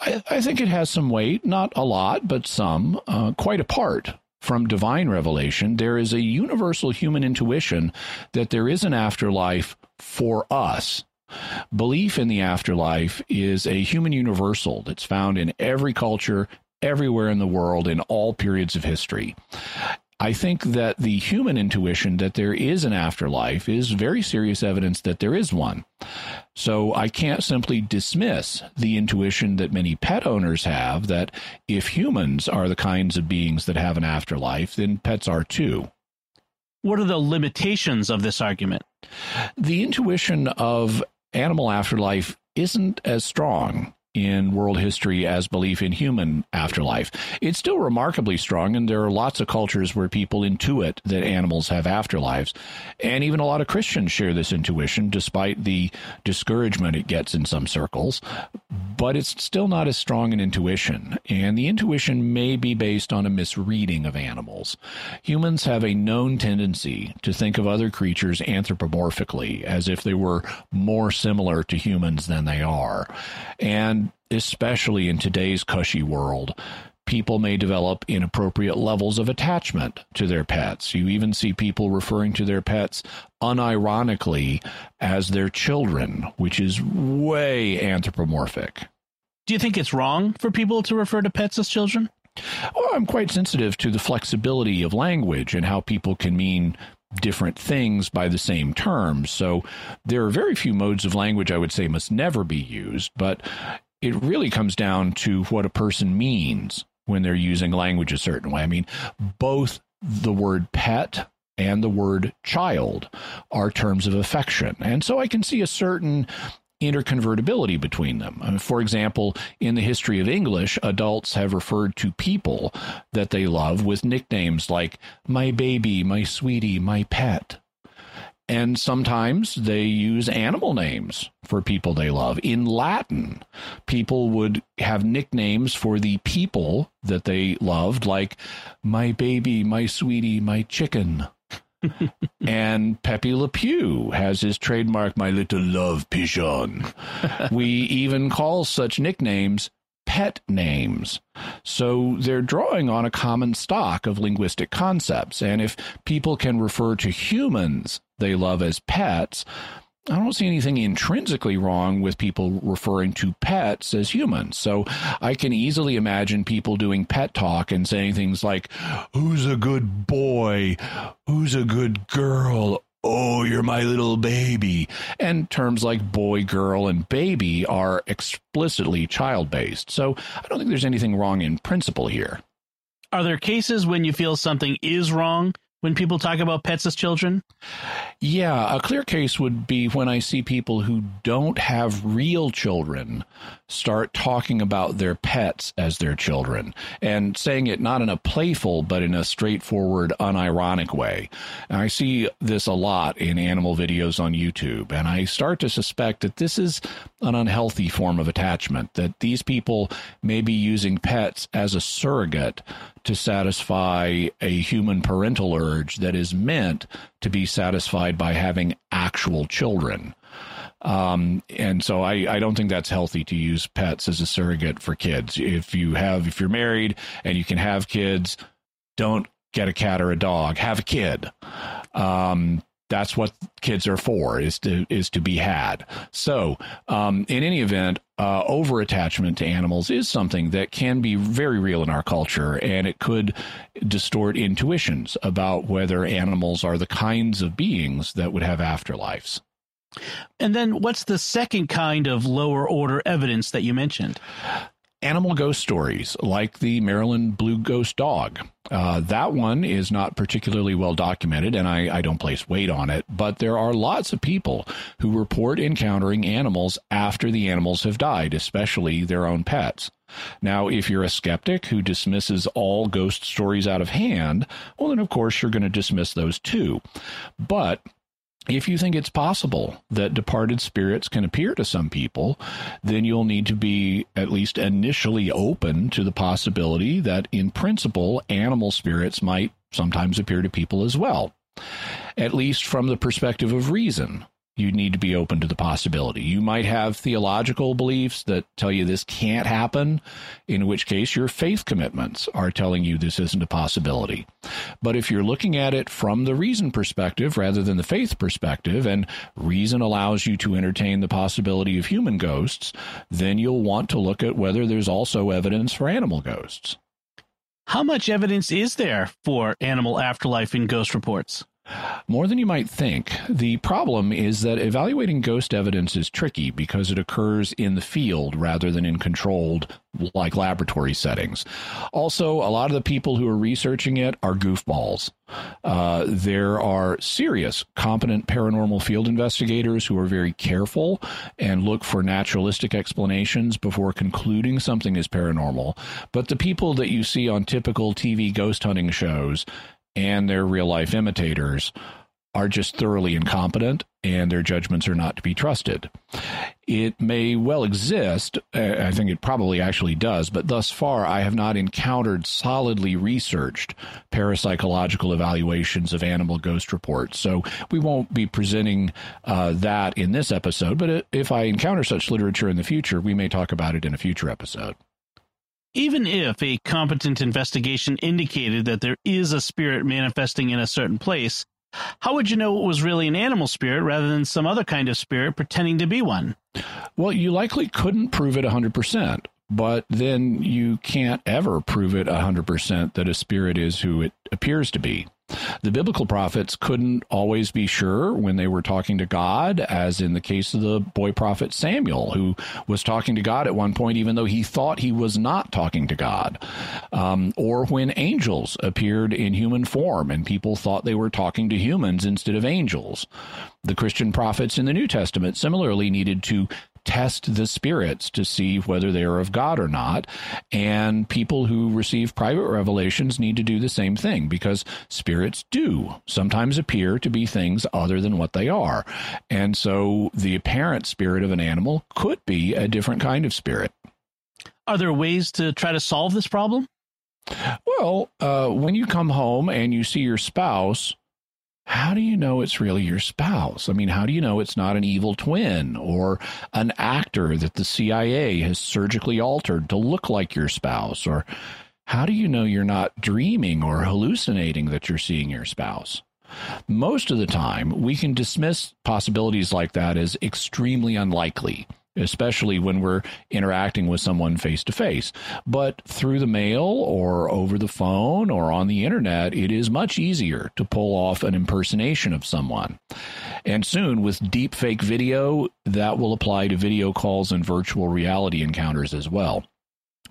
S2: I, I think it has some weight, not a lot, but some, uh, quite apart from divine revelation. There is a universal human intuition that there is an afterlife for us. Belief in the afterlife is a human universal that's found in every culture, everywhere in the world, in all periods of history. I think that the human intuition that there is an afterlife is very serious evidence that there is one. So I can't simply dismiss the intuition that many pet owners have that if humans are the kinds of beings that have an afterlife, then pets are too.
S1: What are the limitations of this argument?
S2: The intuition of animal afterlife isn't as strong in world history as belief in human afterlife. It's still remarkably strong, and there are lots of cultures where people intuit that animals have afterlives. And even a lot of Christians share this intuition, despite the discouragement it gets in some circles. But it's still not as strong an intuition, and the intuition may be based on a misreading of animals. Humans have a known tendency to think of other creatures anthropomorphically, as if they were more similar to humans than they are. And especially in today's cushy world, people may develop inappropriate levels of attachment to their pets. You even see people referring to their pets unironically as their children, which is way anthropomorphic.
S1: Do you think it's wrong for people to refer to pets as children?
S2: Well, I'm quite sensitive to the flexibility of language and how people can mean different things by the same terms. So there are very few modes of language I would say must never be used, but it really comes down to what a person means when they're using language a certain way. I mean, both the word pet and the word child are terms of affection. And so I can see a certain interconvertibility between them. Uh, for example, in the history of English, adults have referred to people that they love with nicknames like my baby, my sweetie, my pet. And sometimes they use animal names for people they love. In Latin, people would have nicknames for the people that they loved, like my baby, my sweetie, my chicken and Pepe Le Pew has his trademark, My Little Love Pigeon. we even call such nicknames pet names. So they're drawing on a common stock of linguistic concepts. And if people can refer to humans they love as pets, I don't see anything intrinsically wrong with people referring to pets as humans. So I can easily imagine people doing pet talk and saying things like, Who's a good boy? Who's a good girl? Oh, you're my little baby. And terms like boy, girl, and baby are explicitly child based. So I don't think there's anything wrong in principle here.
S1: Are there cases when you feel something is wrong when people talk about pets as children?
S2: Yeah, a clear case would be when I see people who don't have real children start talking about their pets as their children and saying it not in a playful but in a straightforward, unironic way. And I see this a lot in animal videos on YouTube, and I start to suspect that this is an unhealthy form of attachment, that these people may be using pets as a surrogate to satisfy a human parental urge that is meant to be satisfied by having actual children. Um, and so I, I don't think that's healthy to use pets as a surrogate for kids. If you have, if you're married and you can have kids, don't get a cat or a dog. Have a kid. Um, that's what kids are for is to is to be had so um, in any event uh, over attachment to animals is something that can be very real in our culture and it could distort intuitions about whether animals are the kinds of beings that would have afterlives
S1: and then what's the second kind of lower order evidence that you mentioned
S2: animal ghost stories like the Maryland blue ghost dog. Uh, that one is not particularly well documented, and I, I don't place weight on it, but there are lots of people who report encountering animals after the animals have died, especially their own pets. Now, if you're a skeptic who dismisses all ghost stories out of hand, well, then of course you're going to dismiss those too. But if you think it's possible that departed spirits can appear to some people, then you'll need to be at least initially open to the possibility that, in principle, animal spirits might sometimes appear to people as well, at least from the perspective of reason you need to be open to the possibility. You might have theological beliefs that tell you this can't happen, in which case your faith commitments are telling you this isn't a possibility. But if you're looking at it from the reason perspective rather than the faith perspective, and reason allows you to entertain the possibility of human ghosts, then you'll want to look at whether there's also evidence for animal ghosts.
S1: How much evidence is there for animal afterlife in ghost reports?
S2: More than you might think. The problem is that evaluating ghost evidence is tricky because it occurs in the field rather than in controlled, like laboratory settings. Also, a lot of the people who are researching it are goofballs. Uh, there are serious, competent paranormal field investigators who are very careful and look for naturalistic explanations before concluding something is paranormal. But the people that you see on typical TV ghost hunting shows and their real life imitators are just thoroughly incompetent and their judgments are not to be trusted. It may well exist. I think it probably actually does, but thus far I have not encountered solidly researched parapsychological evaluations of animal ghost reports. So we won't be presenting uh, that in this episode, but if I encounter such literature in the future, we may talk about it in a future episode.
S1: Even if a competent investigation indicated that there is a spirit manifesting in a certain place, how would you know it was really an animal spirit rather than some other kind of spirit pretending to be one?
S2: Well, you likely couldn't prove it 100%, but then you can't ever prove it 100% that a spirit is who it appears to be. The biblical prophets couldn't always be sure when they were talking to God, as in the case of the boy prophet Samuel, who was talking to God at one point, even though he thought he was not talking to God. Um, or when angels appeared in human form and people thought they were talking to humans instead of angels. The Christian prophets in the New Testament similarly needed to test the spirits to see whether they are of God or not. And people who receive private revelations need to do the same thing because spirits do sometimes appear to be things other than what they are. And so the apparent spirit of an animal could be a different kind of spirit.
S1: Are there ways to try to solve this problem?
S2: Well, uh, when you come home and you see your spouse, how do you know it's really your spouse? I mean, how do you know it's not an evil twin or an actor that the CIA has surgically altered to look like your spouse? Or how do you know you're not dreaming or hallucinating that you're seeing your spouse? Most of the time, we can dismiss possibilities like that as extremely unlikely especially when we're interacting with someone face to face. But through the mail or over the phone or on the internet, it is much easier to pull off an impersonation of someone. And soon, with deep fake video, that will apply to video calls and virtual reality encounters as well.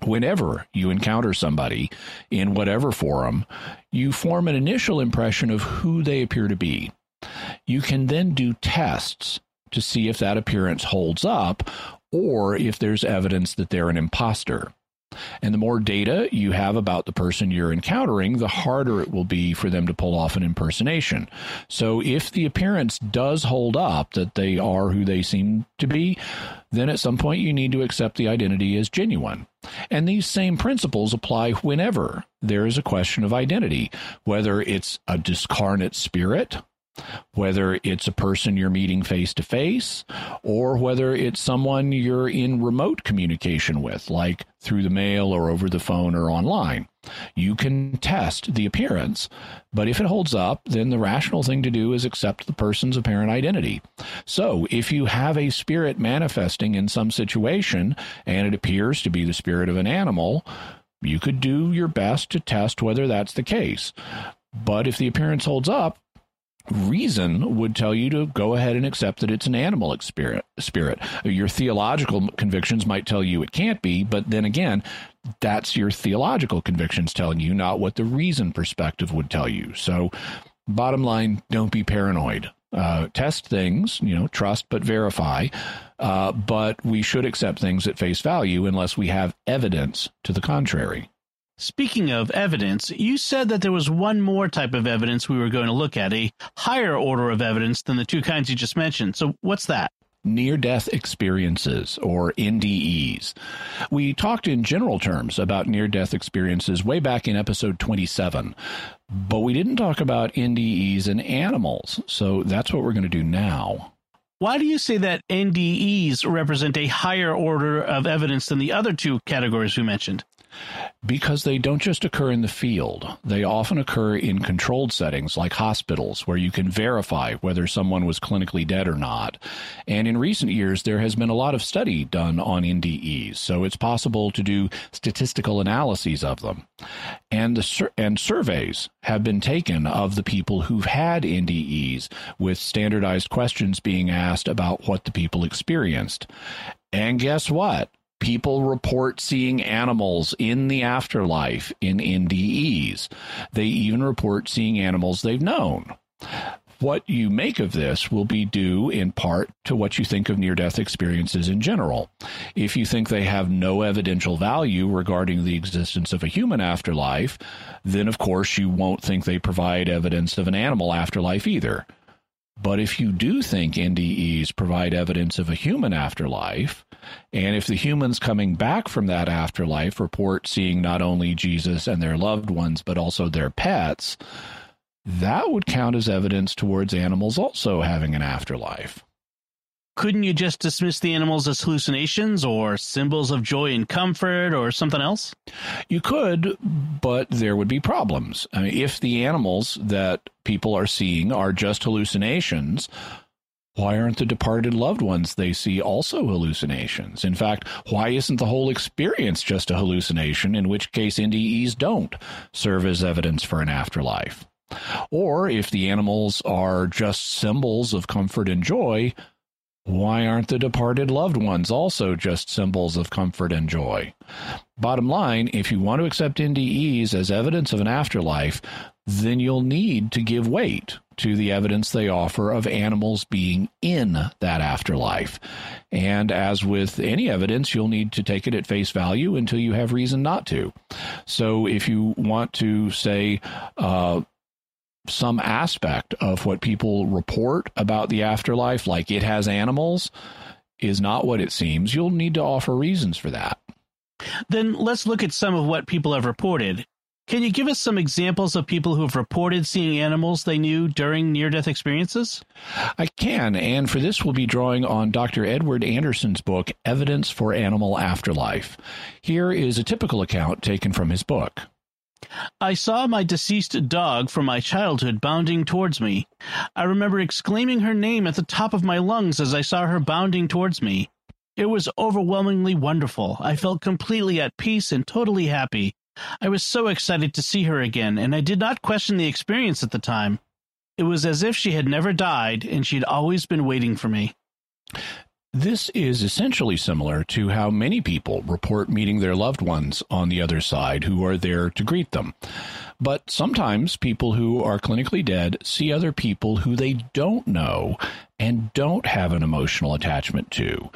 S2: Whenever you encounter somebody in whatever forum, you form an initial impression of who they appear to be. You can then do tests to see if that appearance holds up or if there's evidence that they're an imposter. And the more data you have about the person you're encountering, the harder it will be for them to pull off an impersonation. So if the appearance does hold up that they are who they seem to be, then at some point you need to accept the identity as genuine. And these same principles apply whenever there is a question of identity, whether it's a discarnate spirit whether it's a person you're meeting face to face or whether it's someone you're in remote communication with, like through the mail or over the phone or online. You can test the appearance, but if it holds up, then the rational thing to do is accept the person's apparent identity. So, if you have a spirit manifesting in some situation and it appears to be the spirit of an animal, you could do your best to test whether that's the case. But if the appearance holds up, reason would tell you to go ahead and accept that it's an animal spirit spirit. Your theological convictions might tell you it can't be but then again that's your theological convictions telling you not what the reason perspective would tell you. So bottom line don't be paranoid. Uh, test things you know trust but verify. Uh, but we should accept things at face value unless we have evidence to the contrary
S1: Speaking of evidence, you said that there was one more type of evidence we were going to look at, a higher order of evidence than the two kinds you just mentioned. So, what's that?
S2: Near death experiences, or NDEs. We talked in general terms about near death experiences way back in episode 27, but we didn't talk about NDEs in animals. So, that's what we're going to do now.
S1: Why do you say that NDEs represent a higher order of evidence than the other two categories we mentioned?
S2: Because they don't just occur in the field, they often occur in controlled settings like hospitals, where you can verify whether someone was clinically dead or not. And in recent years, there has been a lot of study done on NDEs, so it's possible to do statistical analyses of them. And, the sur- and surveys have been taken of the people who've had NDEs, with standardized questions being asked about what the people experienced. And guess what? People report seeing animals in the afterlife in NDEs. They even report seeing animals they've known. What you make of this will be due in part to what you think of near death experiences in general. If you think they have no evidential value regarding the existence of a human afterlife, then of course you won't think they provide evidence of an animal afterlife either. But if you do think NDEs provide evidence of a human afterlife, and if the humans coming back from that afterlife report seeing not only Jesus and their loved ones, but also their pets, that would count as evidence towards animals also having an afterlife.
S1: Couldn't you just dismiss the animals as hallucinations or symbols of joy and comfort or something else?
S2: You could, but there would be problems. I mean, if the animals that people are seeing are just hallucinations, why aren't the departed loved ones they see also hallucinations? In fact, why isn't the whole experience just a hallucination, in which case NDEs don't serve as evidence for an afterlife? Or if the animals are just symbols of comfort and joy, why aren't the departed loved ones also just symbols of comfort and joy? Bottom line, if you want to accept NDEs as evidence of an afterlife, then you'll need to give weight to the evidence they offer of animals being in that afterlife. And as with any evidence, you'll need to take it at face value until you have reason not to. So if you want to say, uh, some aspect of what people report about the afterlife, like it has animals, is not what it seems, you'll need to offer reasons for that.
S1: Then let's look at some of what people have reported. Can you give us some examples of people who have reported seeing animals they knew during near death experiences?
S2: I can, and for this, we'll be drawing on Dr. Edward Anderson's book, Evidence for Animal Afterlife. Here is a typical account taken from his book.
S1: I saw my deceased dog from my childhood bounding towards me. I remember exclaiming her name at the top of my lungs as I saw her bounding towards me. It was overwhelmingly wonderful. I felt completely at peace and totally happy. I was so excited to see her again, and I did not question the experience at the time. It was as if she had never died and she'd always been waiting for me.
S2: This is essentially similar to how many people report meeting their loved ones on the other side who are there to greet them. But sometimes people who are clinically dead see other people who they don't know and don't have an emotional attachment to.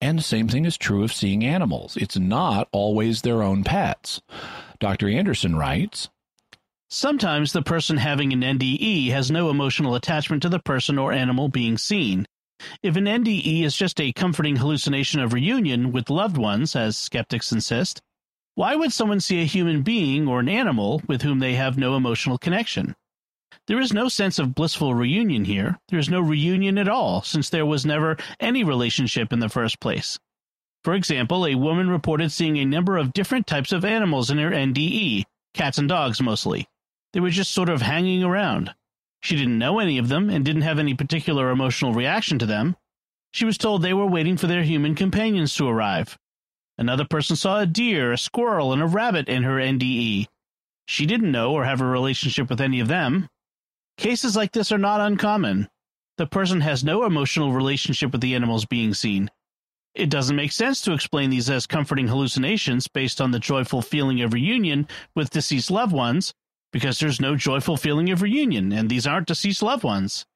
S2: And the same thing is true of seeing animals. It's not always their own pets. Dr. Anderson writes
S1: Sometimes the person having an NDE has no emotional attachment to the person or animal being seen. If an NDE is just a comforting hallucination of reunion with loved ones, as skeptics insist, why would someone see a human being or an animal with whom they have no emotional connection? There is no sense of blissful reunion here. There is no reunion at all, since there was never any relationship in the first place. For example, a woman reported seeing a number of different types of animals in her NDE, cats and dogs mostly. They were just sort of hanging around. She didn't know any of them and didn't have any particular emotional reaction to them. She was told they were waiting for their human companions to arrive. Another person saw a deer, a squirrel, and a rabbit in her NDE. She didn't know or have a relationship with any of them. Cases like this are not uncommon. The person has no emotional relationship with the animals being seen. It doesn't make sense to explain these as comforting hallucinations based on the joyful feeling of reunion with deceased loved ones, because there's no joyful feeling of reunion, and these aren't deceased loved ones.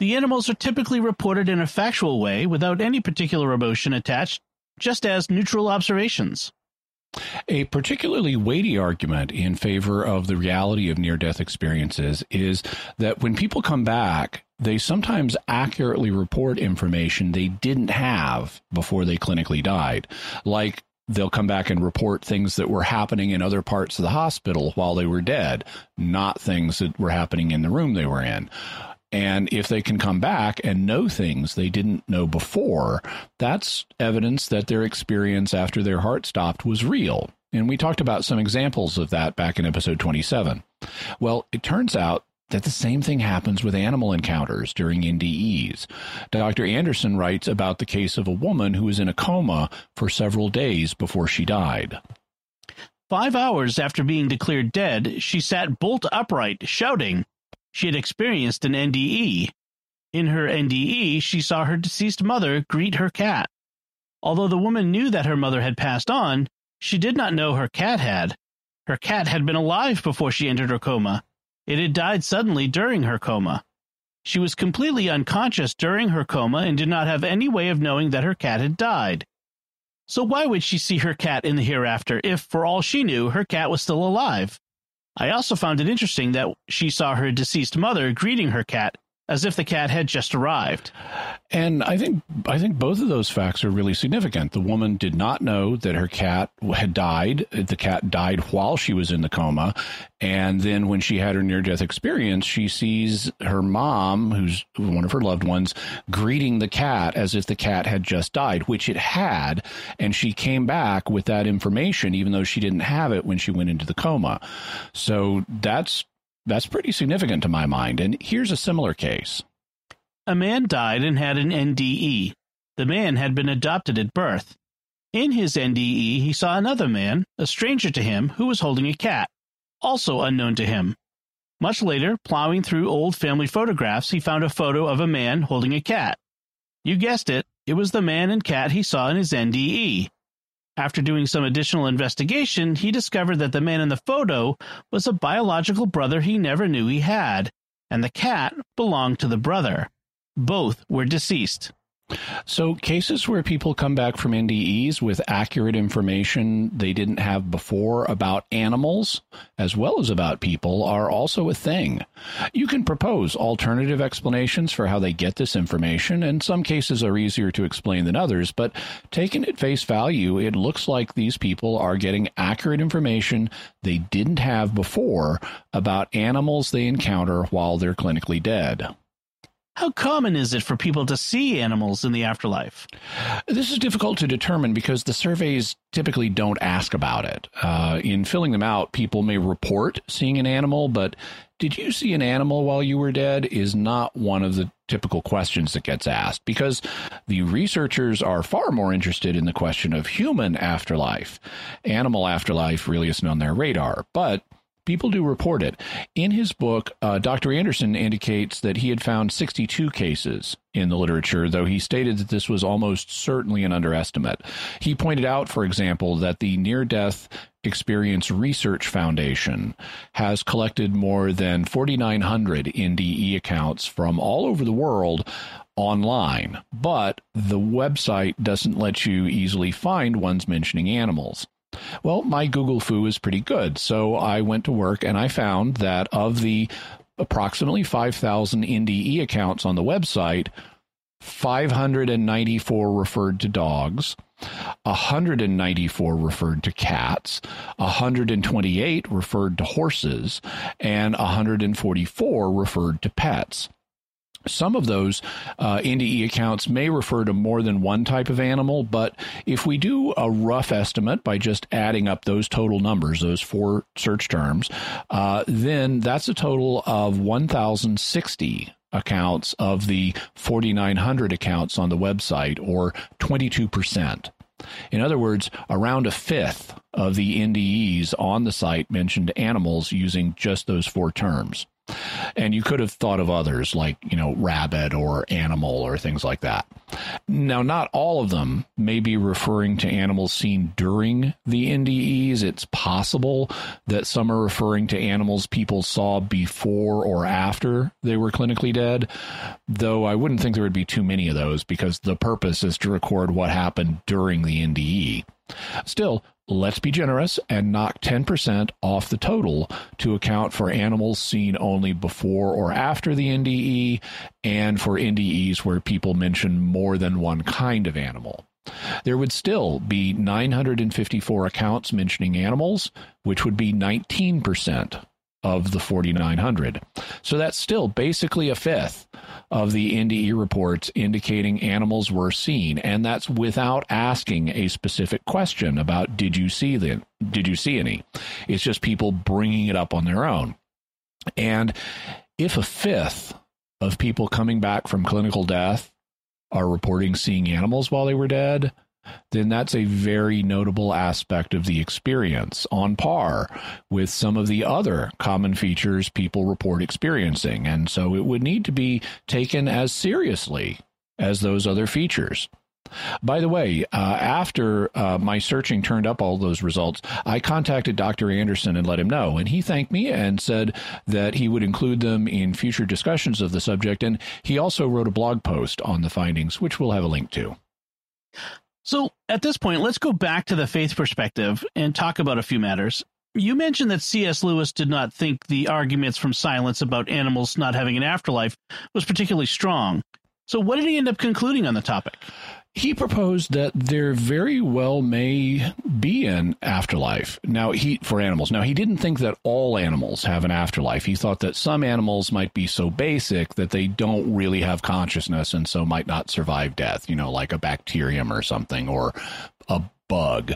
S1: The animals are typically reported in a factual way without any particular emotion attached, just as neutral observations.
S2: A particularly weighty argument in favor of the reality of near death experiences is that when people come back, they sometimes accurately report information they didn't have before they clinically died. Like they'll come back and report things that were happening in other parts of the hospital while they were dead, not things that were happening in the room they were in. And if they can come back and know things they didn't know before, that's evidence that their experience after their heart stopped was real. And we talked about some examples of that back in episode 27. Well, it turns out that the same thing happens with animal encounters during NDEs. Dr. Anderson writes about the case of a woman who was in a coma for several days before she died.
S1: Five hours after being declared dead, she sat bolt upright, shouting. She had experienced an NDE. In her NDE, she saw her deceased mother greet her cat. Although the woman knew that her mother had passed on, she did not know her cat had. Her cat had been alive before she entered her coma. It had died suddenly during her coma. She was completely unconscious during her coma and did not have any way of knowing that her cat had died. So why would she see her cat in the hereafter if, for all she knew, her cat was still alive? I also found it interesting that she saw her deceased mother greeting her cat as if the cat had just arrived.
S2: And I think I think both of those facts are really significant. The woman did not know that her cat had died. The cat died while she was in the coma, and then when she had her near death experience, she sees her mom, who's one of her loved ones, greeting the cat as if the cat had just died, which it had, and she came back with that information even though she didn't have it when she went into the coma. So that's that's pretty significant to my mind. And here's a similar case.
S1: A man died and had an NDE. The man had been adopted at birth. In his NDE, he saw another man, a stranger to him, who was holding a cat, also unknown to him. Much later, plowing through old family photographs, he found a photo of a man holding a cat. You guessed it, it was the man and cat he saw in his NDE. After doing some additional investigation, he discovered that the man in the photo was a biological brother he never knew he had, and the cat belonged to the brother. Both were deceased.
S2: So, cases where people come back from NDEs with accurate information they didn't have before about animals as well as about people are also a thing. You can propose alternative explanations for how they get this information, and some cases are easier to explain than others, but taken at face value, it looks like these people are getting accurate information they didn't have before about animals they encounter while they're clinically dead.
S1: How common is it for people to see animals in the afterlife?
S2: This is difficult to determine because the surveys typically don't ask about it. Uh, in filling them out, people may report seeing an animal, but did you see an animal while you were dead is not one of the typical questions that gets asked because the researchers are far more interested in the question of human afterlife. Animal afterlife really isn't on their radar, but people do report it. In his book, uh, Dr. Anderson indicates that he had found 62 cases in the literature, though he stated that this was almost certainly an underestimate. He pointed out, for example, that the Near Death Experience Research Foundation has collected more than 4,900 NDE accounts from all over the world online, but the website doesn't let you easily find ones mentioning animals. Well, my Google Fu is pretty good. So I went to work and I found that of the approximately 5,000 NDE accounts on the website, 594 referred to dogs, 194 referred to cats, 128 referred to horses, and 144 referred to pets. Some of those uh, NDE accounts may refer to more than one type of animal, but if we do a rough estimate by just adding up those total numbers, those four search terms, uh, then that's a total of 1,060 accounts of the 4,900 accounts on the website, or 22%. In other words, around a fifth of the NDEs on the site mentioned animals using just those four terms. And you could have thought of others like, you know, rabbit or animal or things like that. Now, not all of them may be referring to animals seen during the NDEs. It's possible that some are referring to animals people saw before or after they were clinically dead, though I wouldn't think there would be too many of those because the purpose is to record what happened during the NDE. Still, let's be generous and knock 10% off the total to account for animals seen only before or after the NDE and for NDEs where people mention more than one kind of animal. There would still be 954 accounts mentioning animals, which would be 19% of the 4,900. So that's still basically a fifth of the NDE reports indicating animals were seen, and that's without asking a specific question about did you see them? Did you see any? It's just people bringing it up on their own. And if a fifth of people coming back from clinical death are reporting seeing animals while they were dead, then that's a very notable aspect of the experience on par with some of the other common features people report experiencing. And so it would need to be taken as seriously as those other features. By the way, uh, after uh, my searching turned up all those results, I contacted Dr. Anderson and let him know. And he thanked me and said that he would include them in future discussions of the subject. And he also wrote a blog post on the findings, which we'll have a link to.
S1: So at this point, let's go back to the faith perspective and talk about a few matters. You mentioned that C.S. Lewis did not think the arguments from silence about animals not having an afterlife was particularly strong. So, what did he end up concluding on the topic?
S2: He proposed that there very well may be an afterlife. Now he for animals. Now he didn't think that all animals have an afterlife. He thought that some animals might be so basic that they don't really have consciousness and so might not survive death you know like a bacterium or something or a bug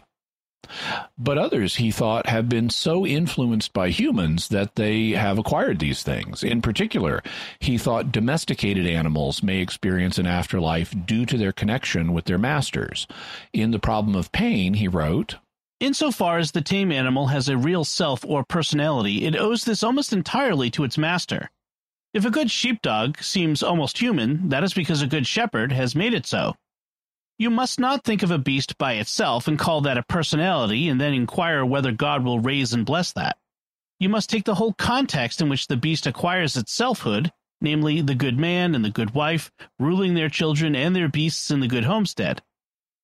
S2: but others, he thought, have been so influenced by humans that they have acquired these things. In particular, he thought domesticated animals may experience an afterlife due to their connection with their masters. In The Problem of Pain, he wrote,
S1: Insofar as the tame animal has a real self or personality, it owes this almost entirely to its master. If a good sheepdog seems almost human, that is because a good shepherd has made it so. You must not think of a beast by itself and call that a personality and then inquire whether God will raise and bless that. You must take the whole context in which the beast acquires its selfhood, namely the good man and the good wife, ruling their children and their beasts in the good homestead.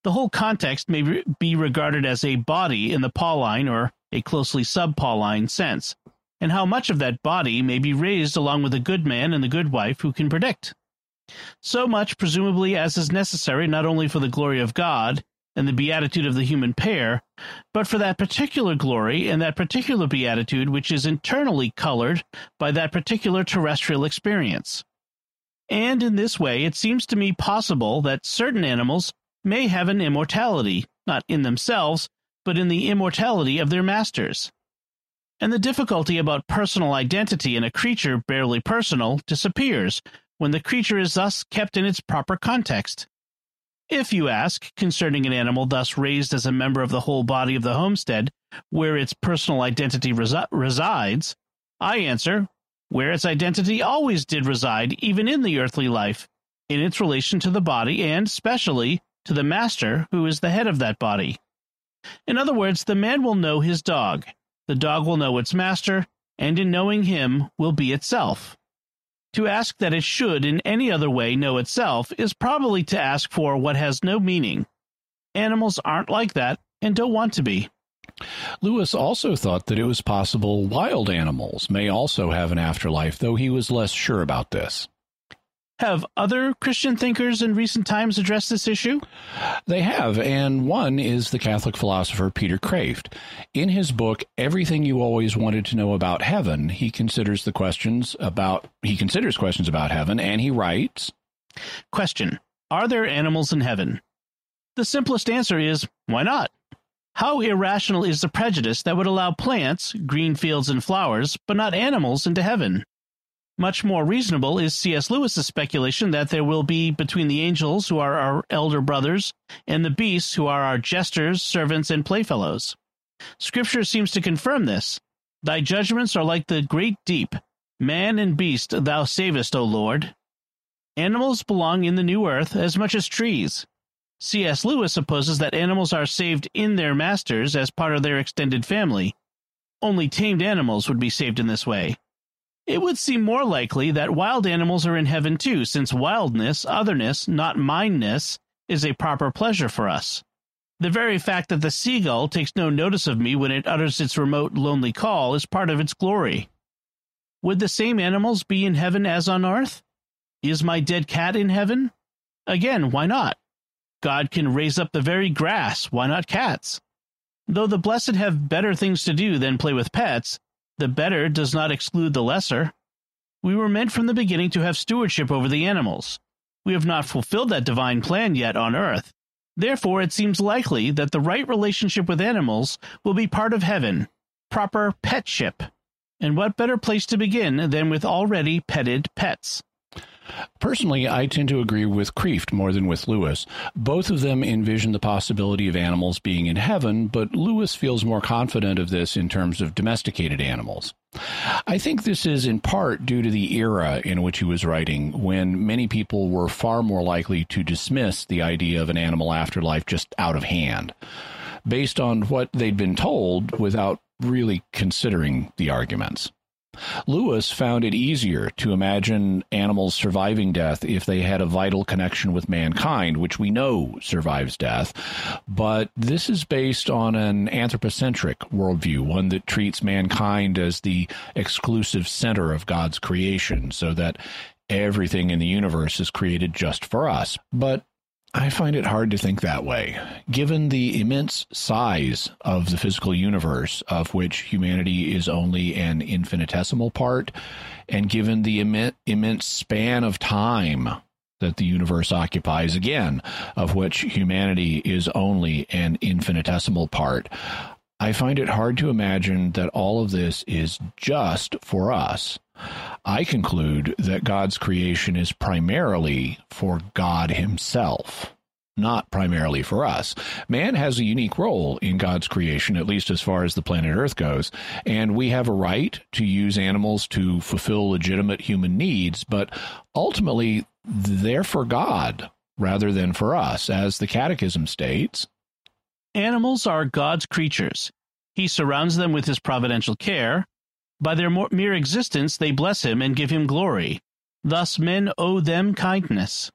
S1: The whole context may be regarded as a body in the Pauline or a closely sub-Pauline sense, and how much of that body may be raised along with the good man and the good wife who can predict. So much, presumably, as is necessary not only for the glory of God and the beatitude of the human pair, but for that particular glory and that particular beatitude which is internally colored by that particular terrestrial experience. And in this way, it seems to me possible that certain animals may have an immortality, not in themselves, but in the immortality of their masters. And the difficulty about personal identity in a creature barely personal disappears when the creature is thus kept in its proper context. If you ask concerning an animal thus raised as a member of the whole body of the homestead, where its personal identity resi- resides, I answer, where its identity always did reside, even in the earthly life, in its relation to the body and, specially, to the master who is the head of that body. In other words, the man will know his dog, the dog will know its master, and in knowing him will be itself. To ask that it should in any other way know itself is probably to ask for what has no meaning. Animals aren't like that and don't want to be.
S2: Lewis also thought that it was possible wild animals may also have an afterlife, though he was less sure about this.
S1: Have other Christian thinkers in recent times addressed this issue?
S2: They have, and one is the Catholic philosopher Peter Kreeft. In his book Everything You Always Wanted to Know About Heaven, he considers the questions about he considers questions about heaven and he writes,
S1: Question: Are there animals in heaven? The simplest answer is why not? How irrational is the prejudice that would allow plants, green fields and flowers, but not animals into heaven? Much more reasonable is C.S. Lewis's speculation that there will be between the angels, who are our elder brothers, and the beasts, who are our jesters, servants, and playfellows. Scripture seems to confirm this. Thy judgments are like the great deep. Man and beast thou savest, O Lord. Animals belong in the new earth as much as trees. C.S. Lewis supposes that animals are saved in their masters as part of their extended family. Only tamed animals would be saved in this way. It would seem more likely that wild animals are in heaven too, since wildness, otherness, not mindness, is a proper pleasure for us. The very fact that the seagull takes no notice of me when it utters its remote, lonely call is part of its glory. Would the same animals be in heaven as on earth? Is my dead cat in heaven? Again, why not? God can raise up the very grass, why not cats? Though the blessed have better things to do than play with pets, the better does not exclude the lesser. We were meant from the beginning to have stewardship over the animals. We have not fulfilled that divine plan yet on earth. Therefore, it seems likely that the right relationship with animals will be part of heaven, proper petship. And what better place to begin than with already petted pets?
S2: Personally, I tend to agree with Kreeft more than with Lewis. Both of them envision the possibility of animals being in heaven, but Lewis feels more confident of this in terms of domesticated animals. I think this is in part due to the era in which he was writing, when many people were far more likely to dismiss the idea of an animal afterlife just out of hand, based on what they'd been told without really considering the arguments. Lewis found it easier to imagine animals surviving death if they had a vital connection with mankind, which we know survives death. But this is based on an anthropocentric worldview, one that treats mankind as the exclusive center of God's creation, so that everything in the universe is created just for us. But I find it hard to think that way. Given the immense size of the physical universe, of which humanity is only an infinitesimal part, and given the Im- immense span of time that the universe occupies, again, of which humanity is only an infinitesimal part, I find it hard to imagine that all of this is just for us. I conclude that God's creation is primarily for God Himself, not primarily for us. Man has a unique role in God's creation, at least as far as the planet Earth goes, and we have a right to use animals to fulfill legitimate human needs, but ultimately they're for God rather than for us, as the Catechism states.
S1: Animals are God's creatures. He surrounds them with his providential care. By their mere existence, they bless him and give him glory. Thus, men owe them kindness.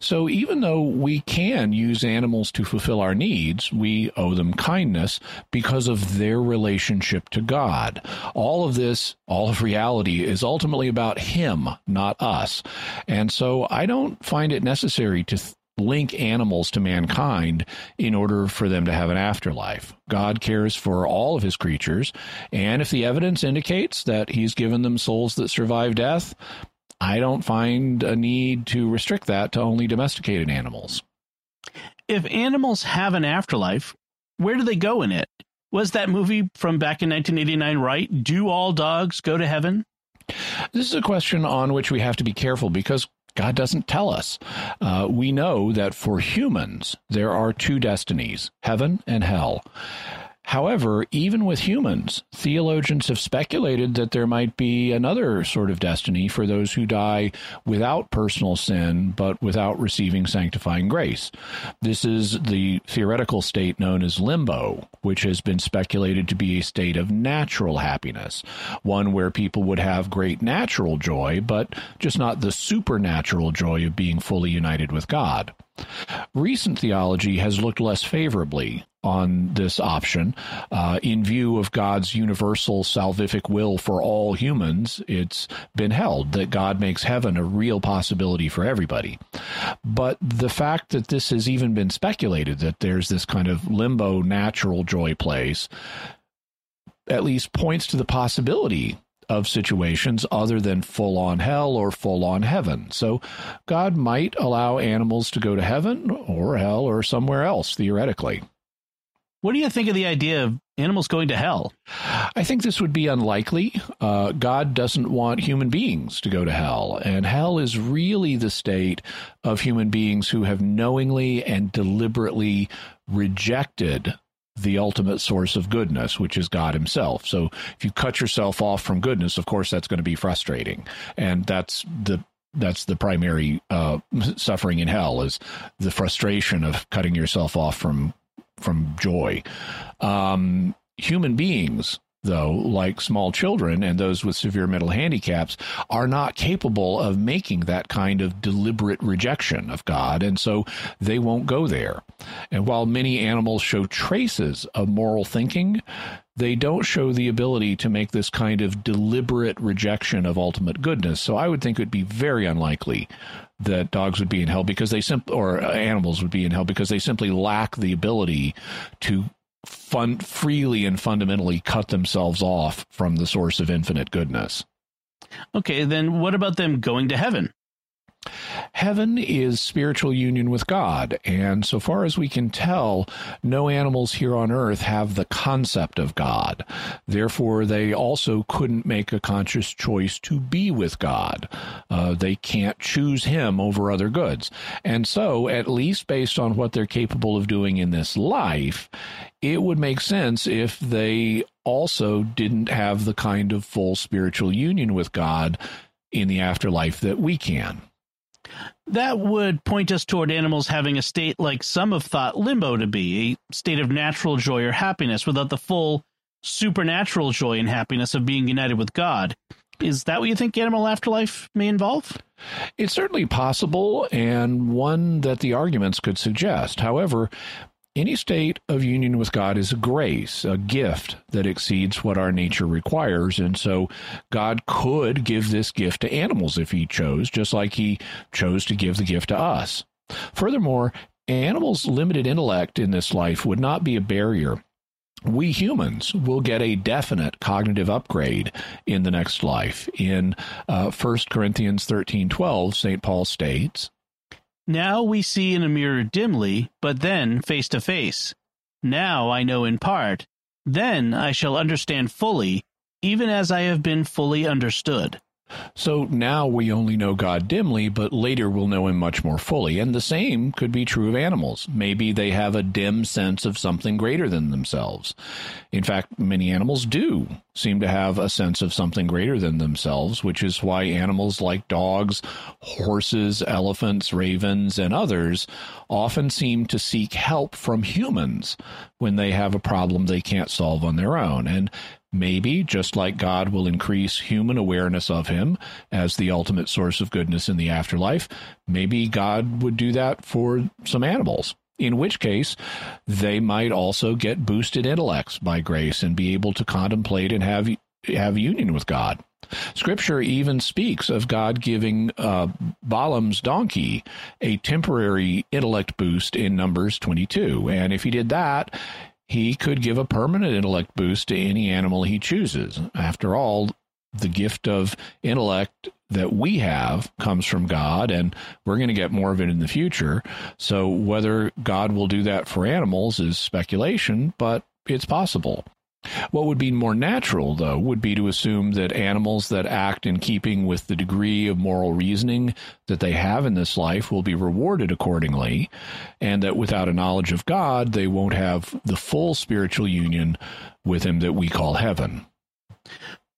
S2: So, even though we can use animals to fulfill our needs, we owe them kindness because of their relationship to God. All of this, all of reality, is ultimately about Him, not us. And so, I don't find it necessary to link animals to mankind in order for them to have an afterlife. God cares for all of his creatures, and if the evidence indicates that he's given them souls that survive death, I don't find a need to restrict that to only domesticated animals.
S1: If animals have an afterlife, where do they go in it? Was that movie from back in 1989 right? Do all dogs go to heaven?
S2: This is a question on which we have to be careful because God doesn't tell us. Uh, we know that for humans, there are two destinies heaven and hell. However, even with humans, theologians have speculated that there might be another sort of destiny for those who die without personal sin, but without receiving sanctifying grace. This is the theoretical state known as limbo, which has been speculated to be a state of natural happiness, one where people would have great natural joy, but just not the supernatural joy of being fully united with God. Recent theology has looked less favorably on this option. Uh, in view of God's universal salvific will for all humans, it's been held that God makes heaven a real possibility for everybody. But the fact that this has even been speculated, that there's this kind of limbo natural joy place, at least points to the possibility of situations other than full on hell or full on heaven. So God might allow animals to go to heaven or hell or somewhere else, theoretically.
S1: What do you think of the idea of animals going to hell?
S2: I think this would be unlikely. Uh, God doesn't want human beings to go to hell, and hell is really the state of human beings who have knowingly and deliberately rejected the ultimate source of goodness, which is God Himself. So if you cut yourself off from goodness, of course, that's going to be frustrating, and that's the that's the primary uh, suffering in hell is the frustration of cutting yourself off from from joy. Um, human beings though, like small children and those with severe mental handicaps, are not capable of making that kind of deliberate rejection of God, and so they won't go there. And while many animals show traces of moral thinking, they don't show the ability to make this kind of deliberate rejection of ultimate goodness. So I would think it would be very unlikely that dogs would be in hell because they simply, or uh, animals would be in hell because they simply lack the ability to fun, freely and fundamentally cut themselves off from the source of infinite goodness.
S1: Okay, then what about them going to heaven?
S2: Heaven is spiritual union with God, and so far as we can tell, no animals here on earth have the concept of God. Therefore, they also couldn't make a conscious choice to be with God. Uh, they can't choose Him over other goods. And so, at least based on what they're capable of doing in this life, it would make sense if they also didn't have the kind of full spiritual union with God in the afterlife that we can.
S1: That would point us toward animals having a state like some have thought limbo to be, a state of natural joy or happiness without the full supernatural joy and happiness of being united with God. Is that what you think animal afterlife may involve?
S2: It's certainly possible, and one that the arguments could suggest. However, any state of union with God is a grace, a gift that exceeds what our nature requires. And so God could give this gift to animals if he chose, just like he chose to give the gift to us. Furthermore, animals' limited intellect in this life would not be a barrier. We humans will get a definite cognitive upgrade in the next life. In uh, 1 Corinthians 13 12, St. Paul states,
S1: now we see in a mirror dimly, but then face to face. Now I know in part, then I shall understand fully, even as I have been fully understood.
S2: So now we only know God dimly, but later we'll know him much more fully. And the same could be true of animals. Maybe they have a dim sense of something greater than themselves. In fact, many animals do seem to have a sense of something greater than themselves, which is why animals like dogs, horses, elephants, ravens, and others often seem to seek help from humans when they have a problem they can't solve on their own. And Maybe, just like God will increase human awareness of him as the ultimate source of goodness in the afterlife, maybe God would do that for some animals. In which case, they might also get boosted intellects by grace and be able to contemplate and have have union with God. Scripture even speaks of God giving uh, Balaam's donkey a temporary intellect boost in Numbers 22. And if he did that, he could give a permanent intellect boost to any animal he chooses. After all, the gift of intellect that we have comes from God, and we're going to get more of it in the future. So, whether God will do that for animals is speculation, but it's possible. What would be more natural, though, would be to assume that animals that act in keeping with the degree of moral reasoning that they have in this life will be rewarded accordingly, and that without a knowledge of God, they won't have the full spiritual union with Him that we call heaven.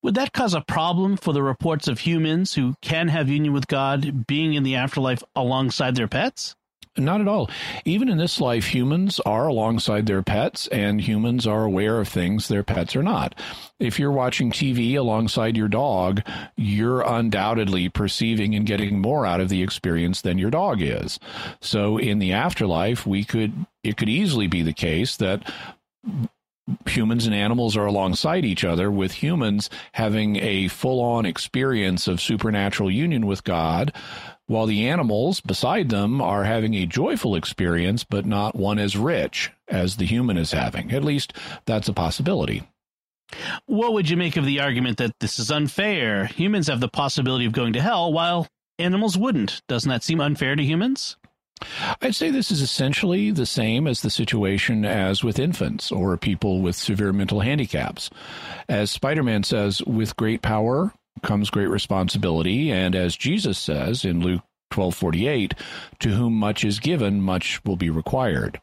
S1: Would that cause a problem for the reports of humans who can have union with God being in the afterlife alongside their pets?
S2: Not at all. Even in this life, humans are alongside their pets, and humans are aware of things their pets are not. If you're watching TV alongside your dog, you're undoubtedly perceiving and getting more out of the experience than your dog is. So in the afterlife, we could it could easily be the case that humans and animals are alongside each other, with humans having a full on experience of supernatural union with God, while the animals beside them are having a joyful experience, but not one as rich as the human is having. At least that's a possibility.
S1: What would you make of the argument that this is unfair? Humans have the possibility of going to hell, while animals wouldn't. Doesn't that seem unfair to humans?
S2: I'd say this is essentially the same as the situation as with infants or people with severe mental handicaps. As Spider Man says, with great power comes great responsibility. And as Jesus says in Luke 1248, to whom much is given, much will be required.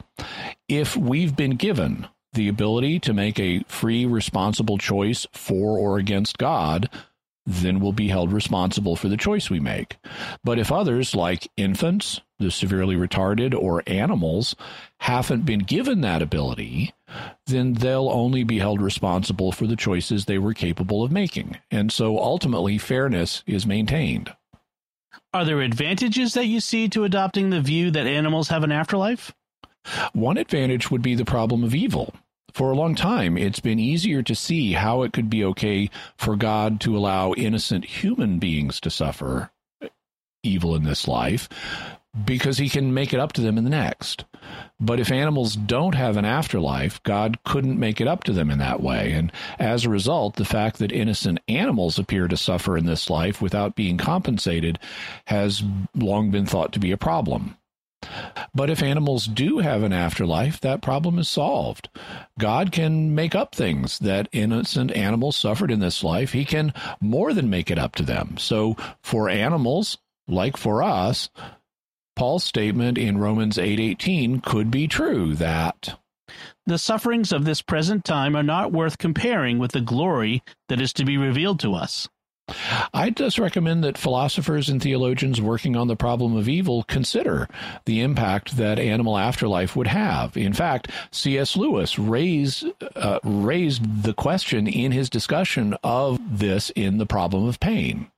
S2: If we've been given the ability to make a free, responsible choice for or against God, then we'll be held responsible for the choice we make. But if others, like infants, the severely retarded, or animals, haven't been given that ability, then they'll only be held responsible for the choices they were capable of making. And so ultimately, fairness is maintained.
S1: Are there advantages that you see to adopting the view that animals have an afterlife?
S2: One advantage would be the problem of evil. For a long time, it's been easier to see how it could be okay for God to allow innocent human beings to suffer evil in this life. because he can make it up to them in the next. But if animals don't have an afterlife, God couldn't make it up to them in that way. And as a result, the fact that innocent animals appear to suffer in this life without being compensated has long been thought to be a problem. But if animals do have an afterlife, that problem is solved. God can make up things that innocent animals suffered in this life. He can more than make it up to them. So for animals, like for us, Paul's statement in Romans 8:18 could be true that
S1: the sufferings of this present time are not worth comparing with the glory that is to be revealed to us.
S2: I just recommend that philosophers and theologians working on the problem of evil consider the impact that animal afterlife would have. In fact, C.S. Lewis raised uh, raised the question in his discussion of this in The Problem of Pain.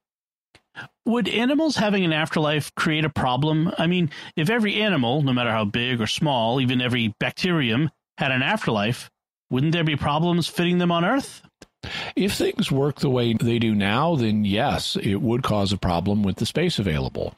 S1: Would animals having an afterlife create a problem? I mean, if every animal, no matter how big or small, even every bacterium, had an afterlife, wouldn't there be problems fitting them on Earth?
S2: If things work the way they do now, then yes, it would cause a problem with the space available.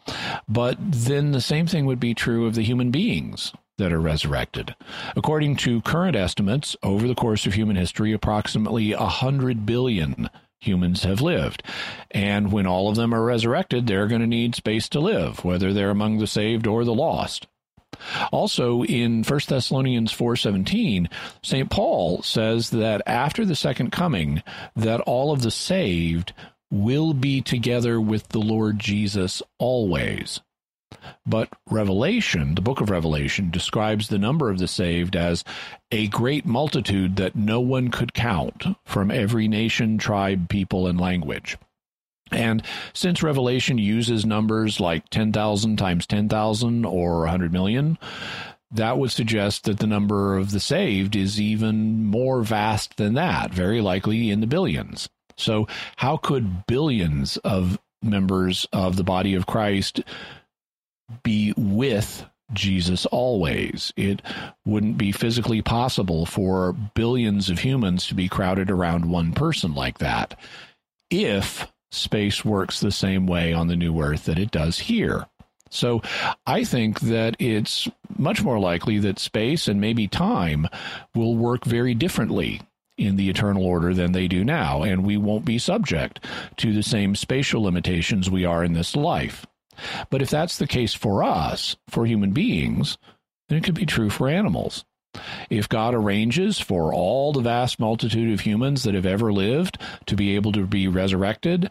S2: But then the same thing would be true of the human beings that are resurrected. According to current estimates, over the course of human history, approximately 100 billion humans have lived. And when all of them are resurrected, they're going to need space to live, whether they're among the saved or the lost. Also in 1 Thessalonians 4:17, St. Paul says that after the second coming that all of the saved will be together with the Lord Jesus always. But Revelation, the book of Revelation, describes the number of the saved as a great multitude that no one could count from every nation, tribe, people, and language. And since Revelation uses numbers like 10,000 times 10,000 or 100 million, that would suggest that the number of the saved is even more vast than that, very likely in the billions. So, how could billions of members of the body of Christ be with Jesus always. It wouldn't be physically possible for billions of humans to be crowded around one person like that if space works the same way on the new earth that it does here. So I think that it's much more likely that space and maybe time will work very differently in the eternal order than they do now, and we won't be subject to the same spatial limitations we are in this life. But if that's the case for us, for human beings, then it could be true for animals. If God arranges for all the vast multitude of humans that have ever lived to be able to be resurrected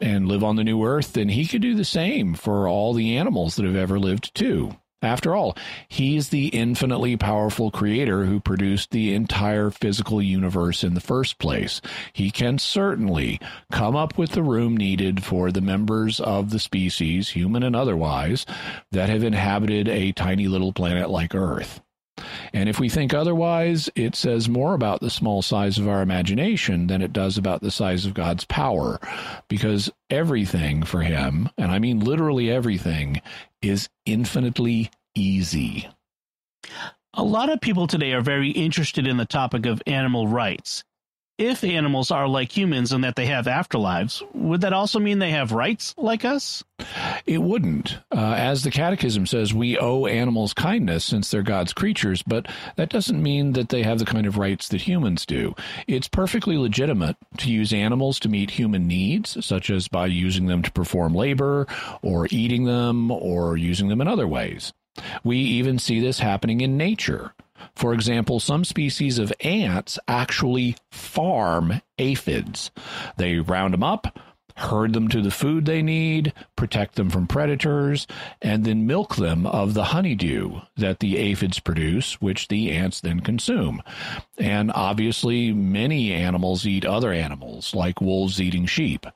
S2: and live on the new earth, then he could do the same for all the animals that have ever lived too. After all, he's the infinitely powerful creator who produced the entire physical universe in the first place. He can certainly come up with the room needed for the members of the species, human and otherwise, that have inhabited a tiny little planet like Earth. And if we think otherwise, it says more about the small size of our imagination than it does about the size of God's power, because everything for him, and I mean literally everything, is infinitely easy.
S1: A lot of people today are very interested in the topic of animal rights. If animals are like humans and that they have afterlives, would that also mean they have rights like us?
S2: It wouldn't. Uh, as the Catechism says, we owe animals kindness since they're God's creatures, but that doesn't mean that they have the kind of rights that humans do. It's perfectly legitimate to use animals to meet human needs, such as by using them to perform labor, or eating them, or using them in other ways. We even see this happening in nature. For example, some species of ants actually farm aphids. They round them up, herd them to the food they need, protect them from predators, and then milk them of the honeydew that the aphids produce, which the ants then consume. And obviously, many animals eat other animals, like wolves eating sheep.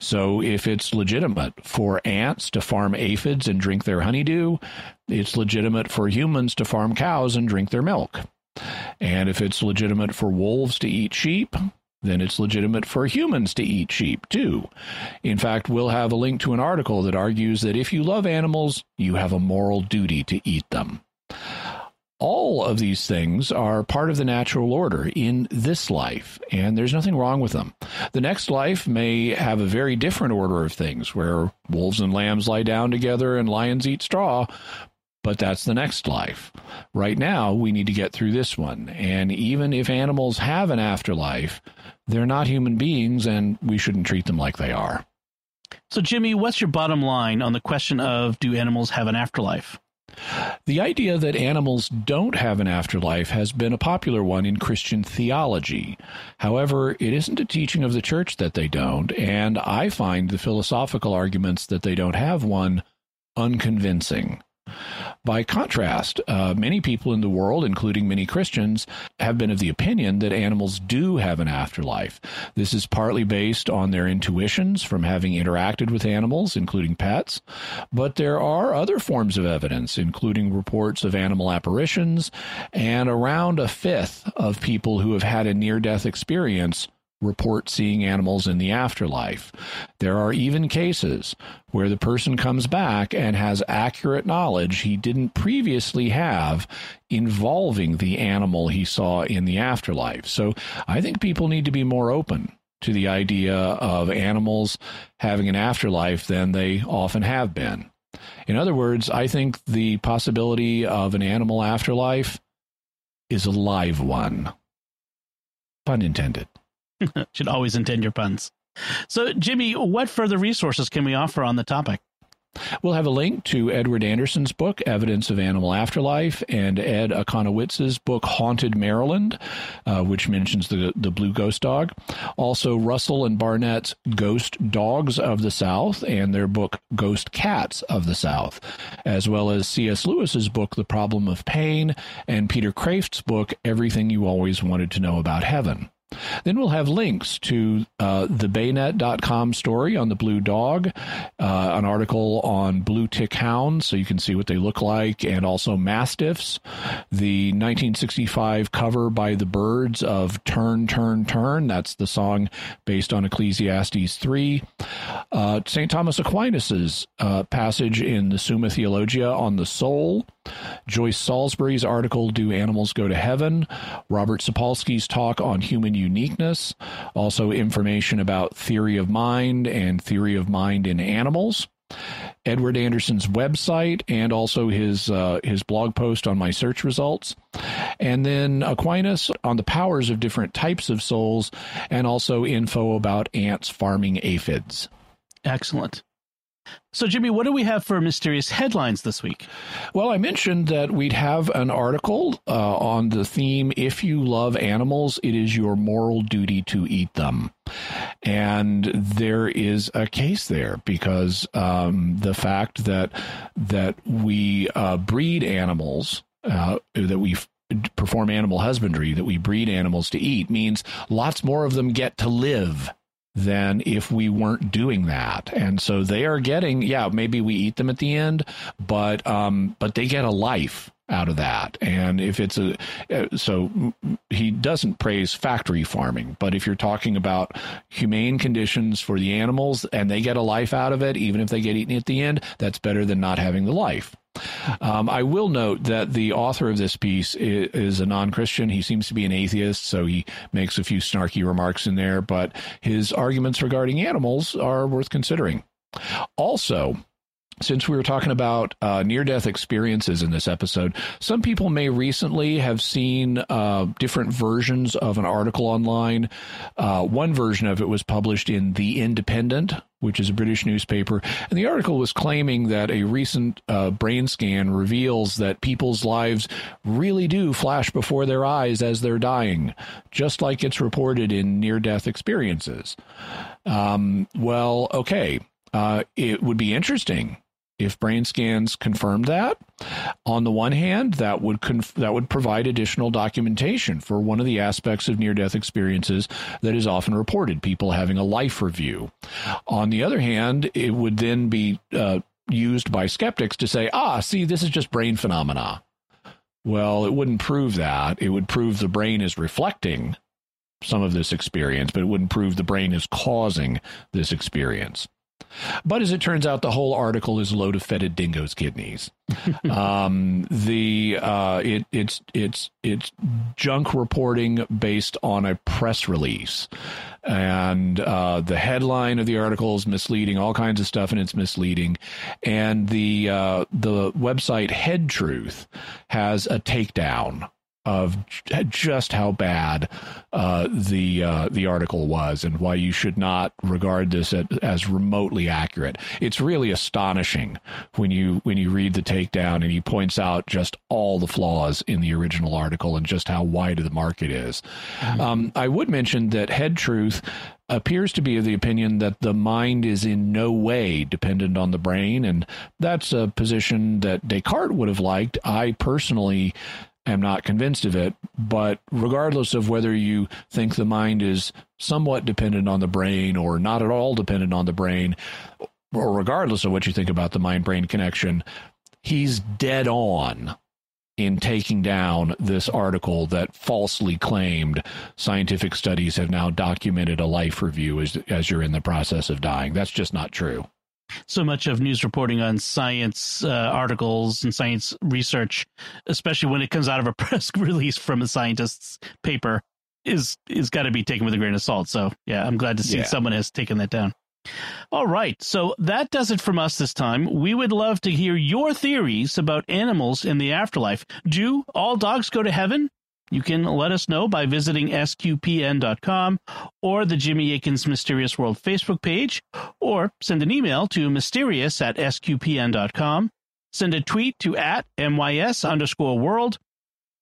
S2: So, if it's legitimate for ants to farm aphids and drink their honeydew, it's legitimate for humans to farm cows and drink their milk. And if it's legitimate for wolves to eat sheep, then it's legitimate for humans to eat sheep too. In fact, we'll have a link to an article that argues that if you love animals, you have a moral duty to eat them. all of these things are part of the natural order in this life, and there's nothing wrong with them. The next life may have a very different order of things, where wolves and lambs lie down together and lions eat straw, but that's the next life. Right now, we need to get through this one. And even if animals have an afterlife, they're not human beings, and we shouldn't treat them like they are.
S1: So, Jimmy, what's your bottom line on the question of do animals have an afterlife?
S2: The idea that animals don't have an afterlife has been a popular one in Christian theology. However, it isn't a teaching of the church that they don't, and I find the philosophical arguments that they don't have one unconvincing. By contrast, uh, many people in the world, including many Christians, have been of the opinion that animals do have an afterlife. This is partly based on their intuitions from having interacted with animals, including pets, but there are other forms of evidence, including reports of animal apparitions, and around a fifth of people who have had a near death experience report seeing animals in the afterlife. There are even cases where the person comes back and has accurate knowledge he didn't previously have involving the animal he saw in the afterlife. So I think people need to be more open to the idea of animals having an afterlife than they often have been. In other words, I think the possibility of an animal afterlife is a live one. Pun intended.
S1: Should always intend your puns. So, Jimmy, what further resources can we offer on the topic?
S2: We'll have a link to Edward Anderson's book, Evidence of Animal Afterlife, and Ed Okonowicz's book, Haunted Maryland, uh, which mentions the, the blue ghost dog. Also, Russell and Barnett's Ghost Dogs of the South and their book, Ghost Cats of the South, as well as C.S. Lewis's book, The Problem of Pain, and Peter Kreeft's book, Everything You Always Wanted to Know About Heaven. Then we'll have links to uh, the Baynet.com story on the blue dog, uh, an article on blue tick hounds, so you can see what they look like, and also mastiffs, the 1965 cover by the Byrds of Turn, Turn, Turn. That's the song based on Ecclesiastes 3. Uh, St. Thomas Aquinas's uh, passage in the Summa Theologiae on the soul. Joyce Salisbury's article, Do Animals Go to Heaven? Robert Sapolsky's talk on human uniqueness. Also, information about theory of mind and theory of mind in animals. Edward Anderson's website and also his uh, his blog post on my search results, and then Aquinas on the powers of different types of souls, and also info about ants farming aphids.
S1: Excellent. So, Jimmy, what do we have for mysterious headlines this week?
S2: Well, I mentioned that we'd have an article uh, on the theme If you love animals, it is your moral duty to eat them. And there is a case there because um, the fact that that we uh, breed animals, uh, that we perform animal husbandry, that we breed animals to eat, means lots more of them get to live than if we weren't doing that. And so they are getting, yeah, maybe we eat them at the end, but um, but they get a life out of that. And if it's a uh, so he doesn't praise factory farming, but if you're talking about humane conditions for the animals and they get a life out of it, even if they get eaten at the end, that's better than not having the life. Um, I will note that the author of this piece is, is a non Christian. He seems to be an atheist, so he makes a few snarky remarks in there, but his arguments regarding animals are worth considering. Also, since we were talking about uh, near death experiences in this episode, some people may recently have seen uh, different versions of an article online. Uh, one version of it was published in The Independent, which is a British newspaper. And the article was claiming that a recent uh, brain scan reveals that people's lives really do flash before their eyes as they're dying, just like it's reported in near death experiences. Um, well, okay. Uh, it would be interesting if brain scans confirmed that, on the one hand, that would conf- that would provide additional documentation for one of the aspects of near-death experiences that is often reported: people having a life review. On the other hand, it would then be uh, used by skeptics to say, "Ah, see, this is just brain phenomena." Well, it wouldn't prove that. It would prove the brain is reflecting some of this experience, but it wouldn't prove the brain is causing this experience. But as it turns out, the whole article is a load of fetid dingoes' kidneys. um, the uh, it it's it's it's junk reporting based on a press release, and uh, the headline of the article is misleading. All kinds of stuff, and it's misleading. And the uh, the website Head Truth has a takedown of just how bad uh, the uh, the article was and why you should not regard this as, as, remotely accurate. It's really astonishing when you when you read the takedown and he points out just all the flaws in the original article and just how wide the market is. Mm-hmm. Um, I would mention that Head Truth appears to be of the opinion that the mind is in no way dependent on the brain, and that's a position that Descartes would have liked. I personally am not convinced of it. But regardless of whether you think the mind is somewhat dependent on the brain or not at all dependent on the brain, or regardless of what you think about the mind brain connection, he's dead on in taking down this article that falsely claimed scientific studies have now documented a life review as, as you're in the process of dying. That's just not true
S1: so much of news reporting on science uh, articles and science research, especially when it comes out of a press release from a scientist's paper, is is got to be taken with a grain of salt. So yeah, I'm glad to see yeah. someone has taken that down. All right, so that does it from us this time. We would love to hear your theories about animals in the afterlife. Do all dogs go to heaven? You can let us know by visiting sqpn.com or the Jimmy Akin's Mysterious World Facebook page, or send an email to mysterious at sqpn.com, send a tweet to at mys underscore world,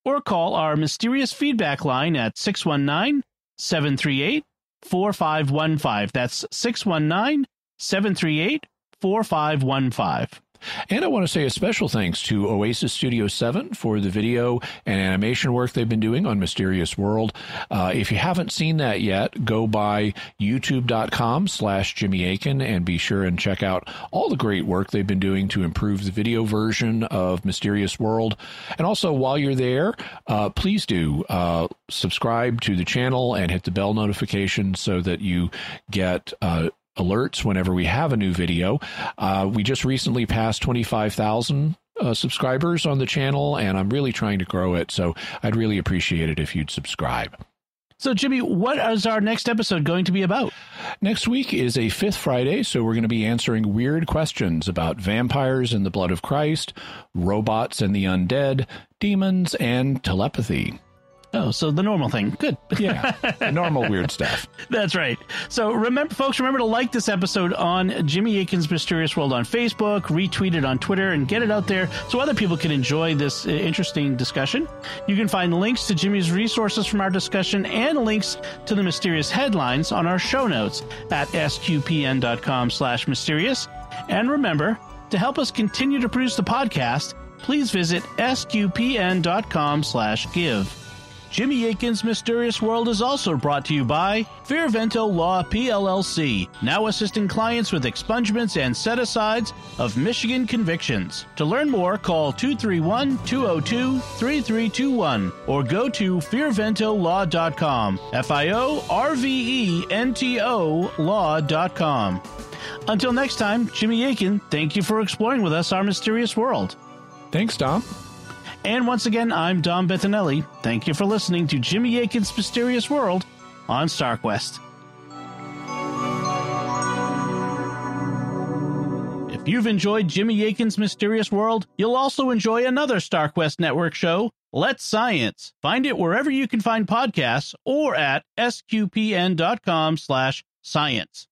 S1: or call our mysterious feedback line at 619 738 4515. That's 619 738 4515.
S2: And I want to say a special thanks to Oasis Studio 7 for the video and animation work they've been doing on Mysterious World. Uh, if you haven't seen that yet, go by youtube.com slash Jimmy Akin and be sure and check out all the great work they've been doing to improve the video version of Mysterious World. And also, while you're there, uh, please do uh, subscribe to the channel and hit the bell notification so that you get uh, alerts whenever we have a new video. Uh, we just recently passed 25,000 uh, subscribers on the channel, and I'm really trying to grow it. So I'd really appreciate it if you'd subscribe.
S1: So, Jimmy, what is our next episode going to be about?
S2: Next week is a fifth Friday, so we're going to be answering weird questions about vampires and the blood of Christ, robots and the undead, demons, and telepathy.
S1: Oh, so the normal thing. Good.
S2: Yeah. normal weird stuff.
S1: That's right. So remember, folks, remember to like this episode on Jimmy Akin's Mysterious World on Facebook, retweet it on Twitter, and get it out there so other people can enjoy this uh, interesting discussion. You can find links to Jimmy's resources from our discussion and links to the mysterious headlines on our show notes at sqpn.com slash mysterious. And remember, to help us continue to produce the podcast, please visit sqpn.com slash give. Jimmy Akin's Mysterious World is also brought to you by Fiorvento Law PLLC, now assisting clients with expungements and set asides of Michigan convictions. To learn more, call 231 202 3321 or go to fiorventolaw.com. F I O R V E N T O law.com. Until next time, Jimmy Aiken, thank you for exploring with us our mysterious world.
S2: Thanks, Dom.
S1: And once again, I'm Dom Bettinelli. Thank you for listening to Jimmy Akin's Mysterious World on StarQuest. If you've enjoyed Jimmy Akin's Mysterious World, you'll also enjoy another StarQuest Network show, Let's Science. Find it wherever you can find podcasts or at sqpn.com slash science.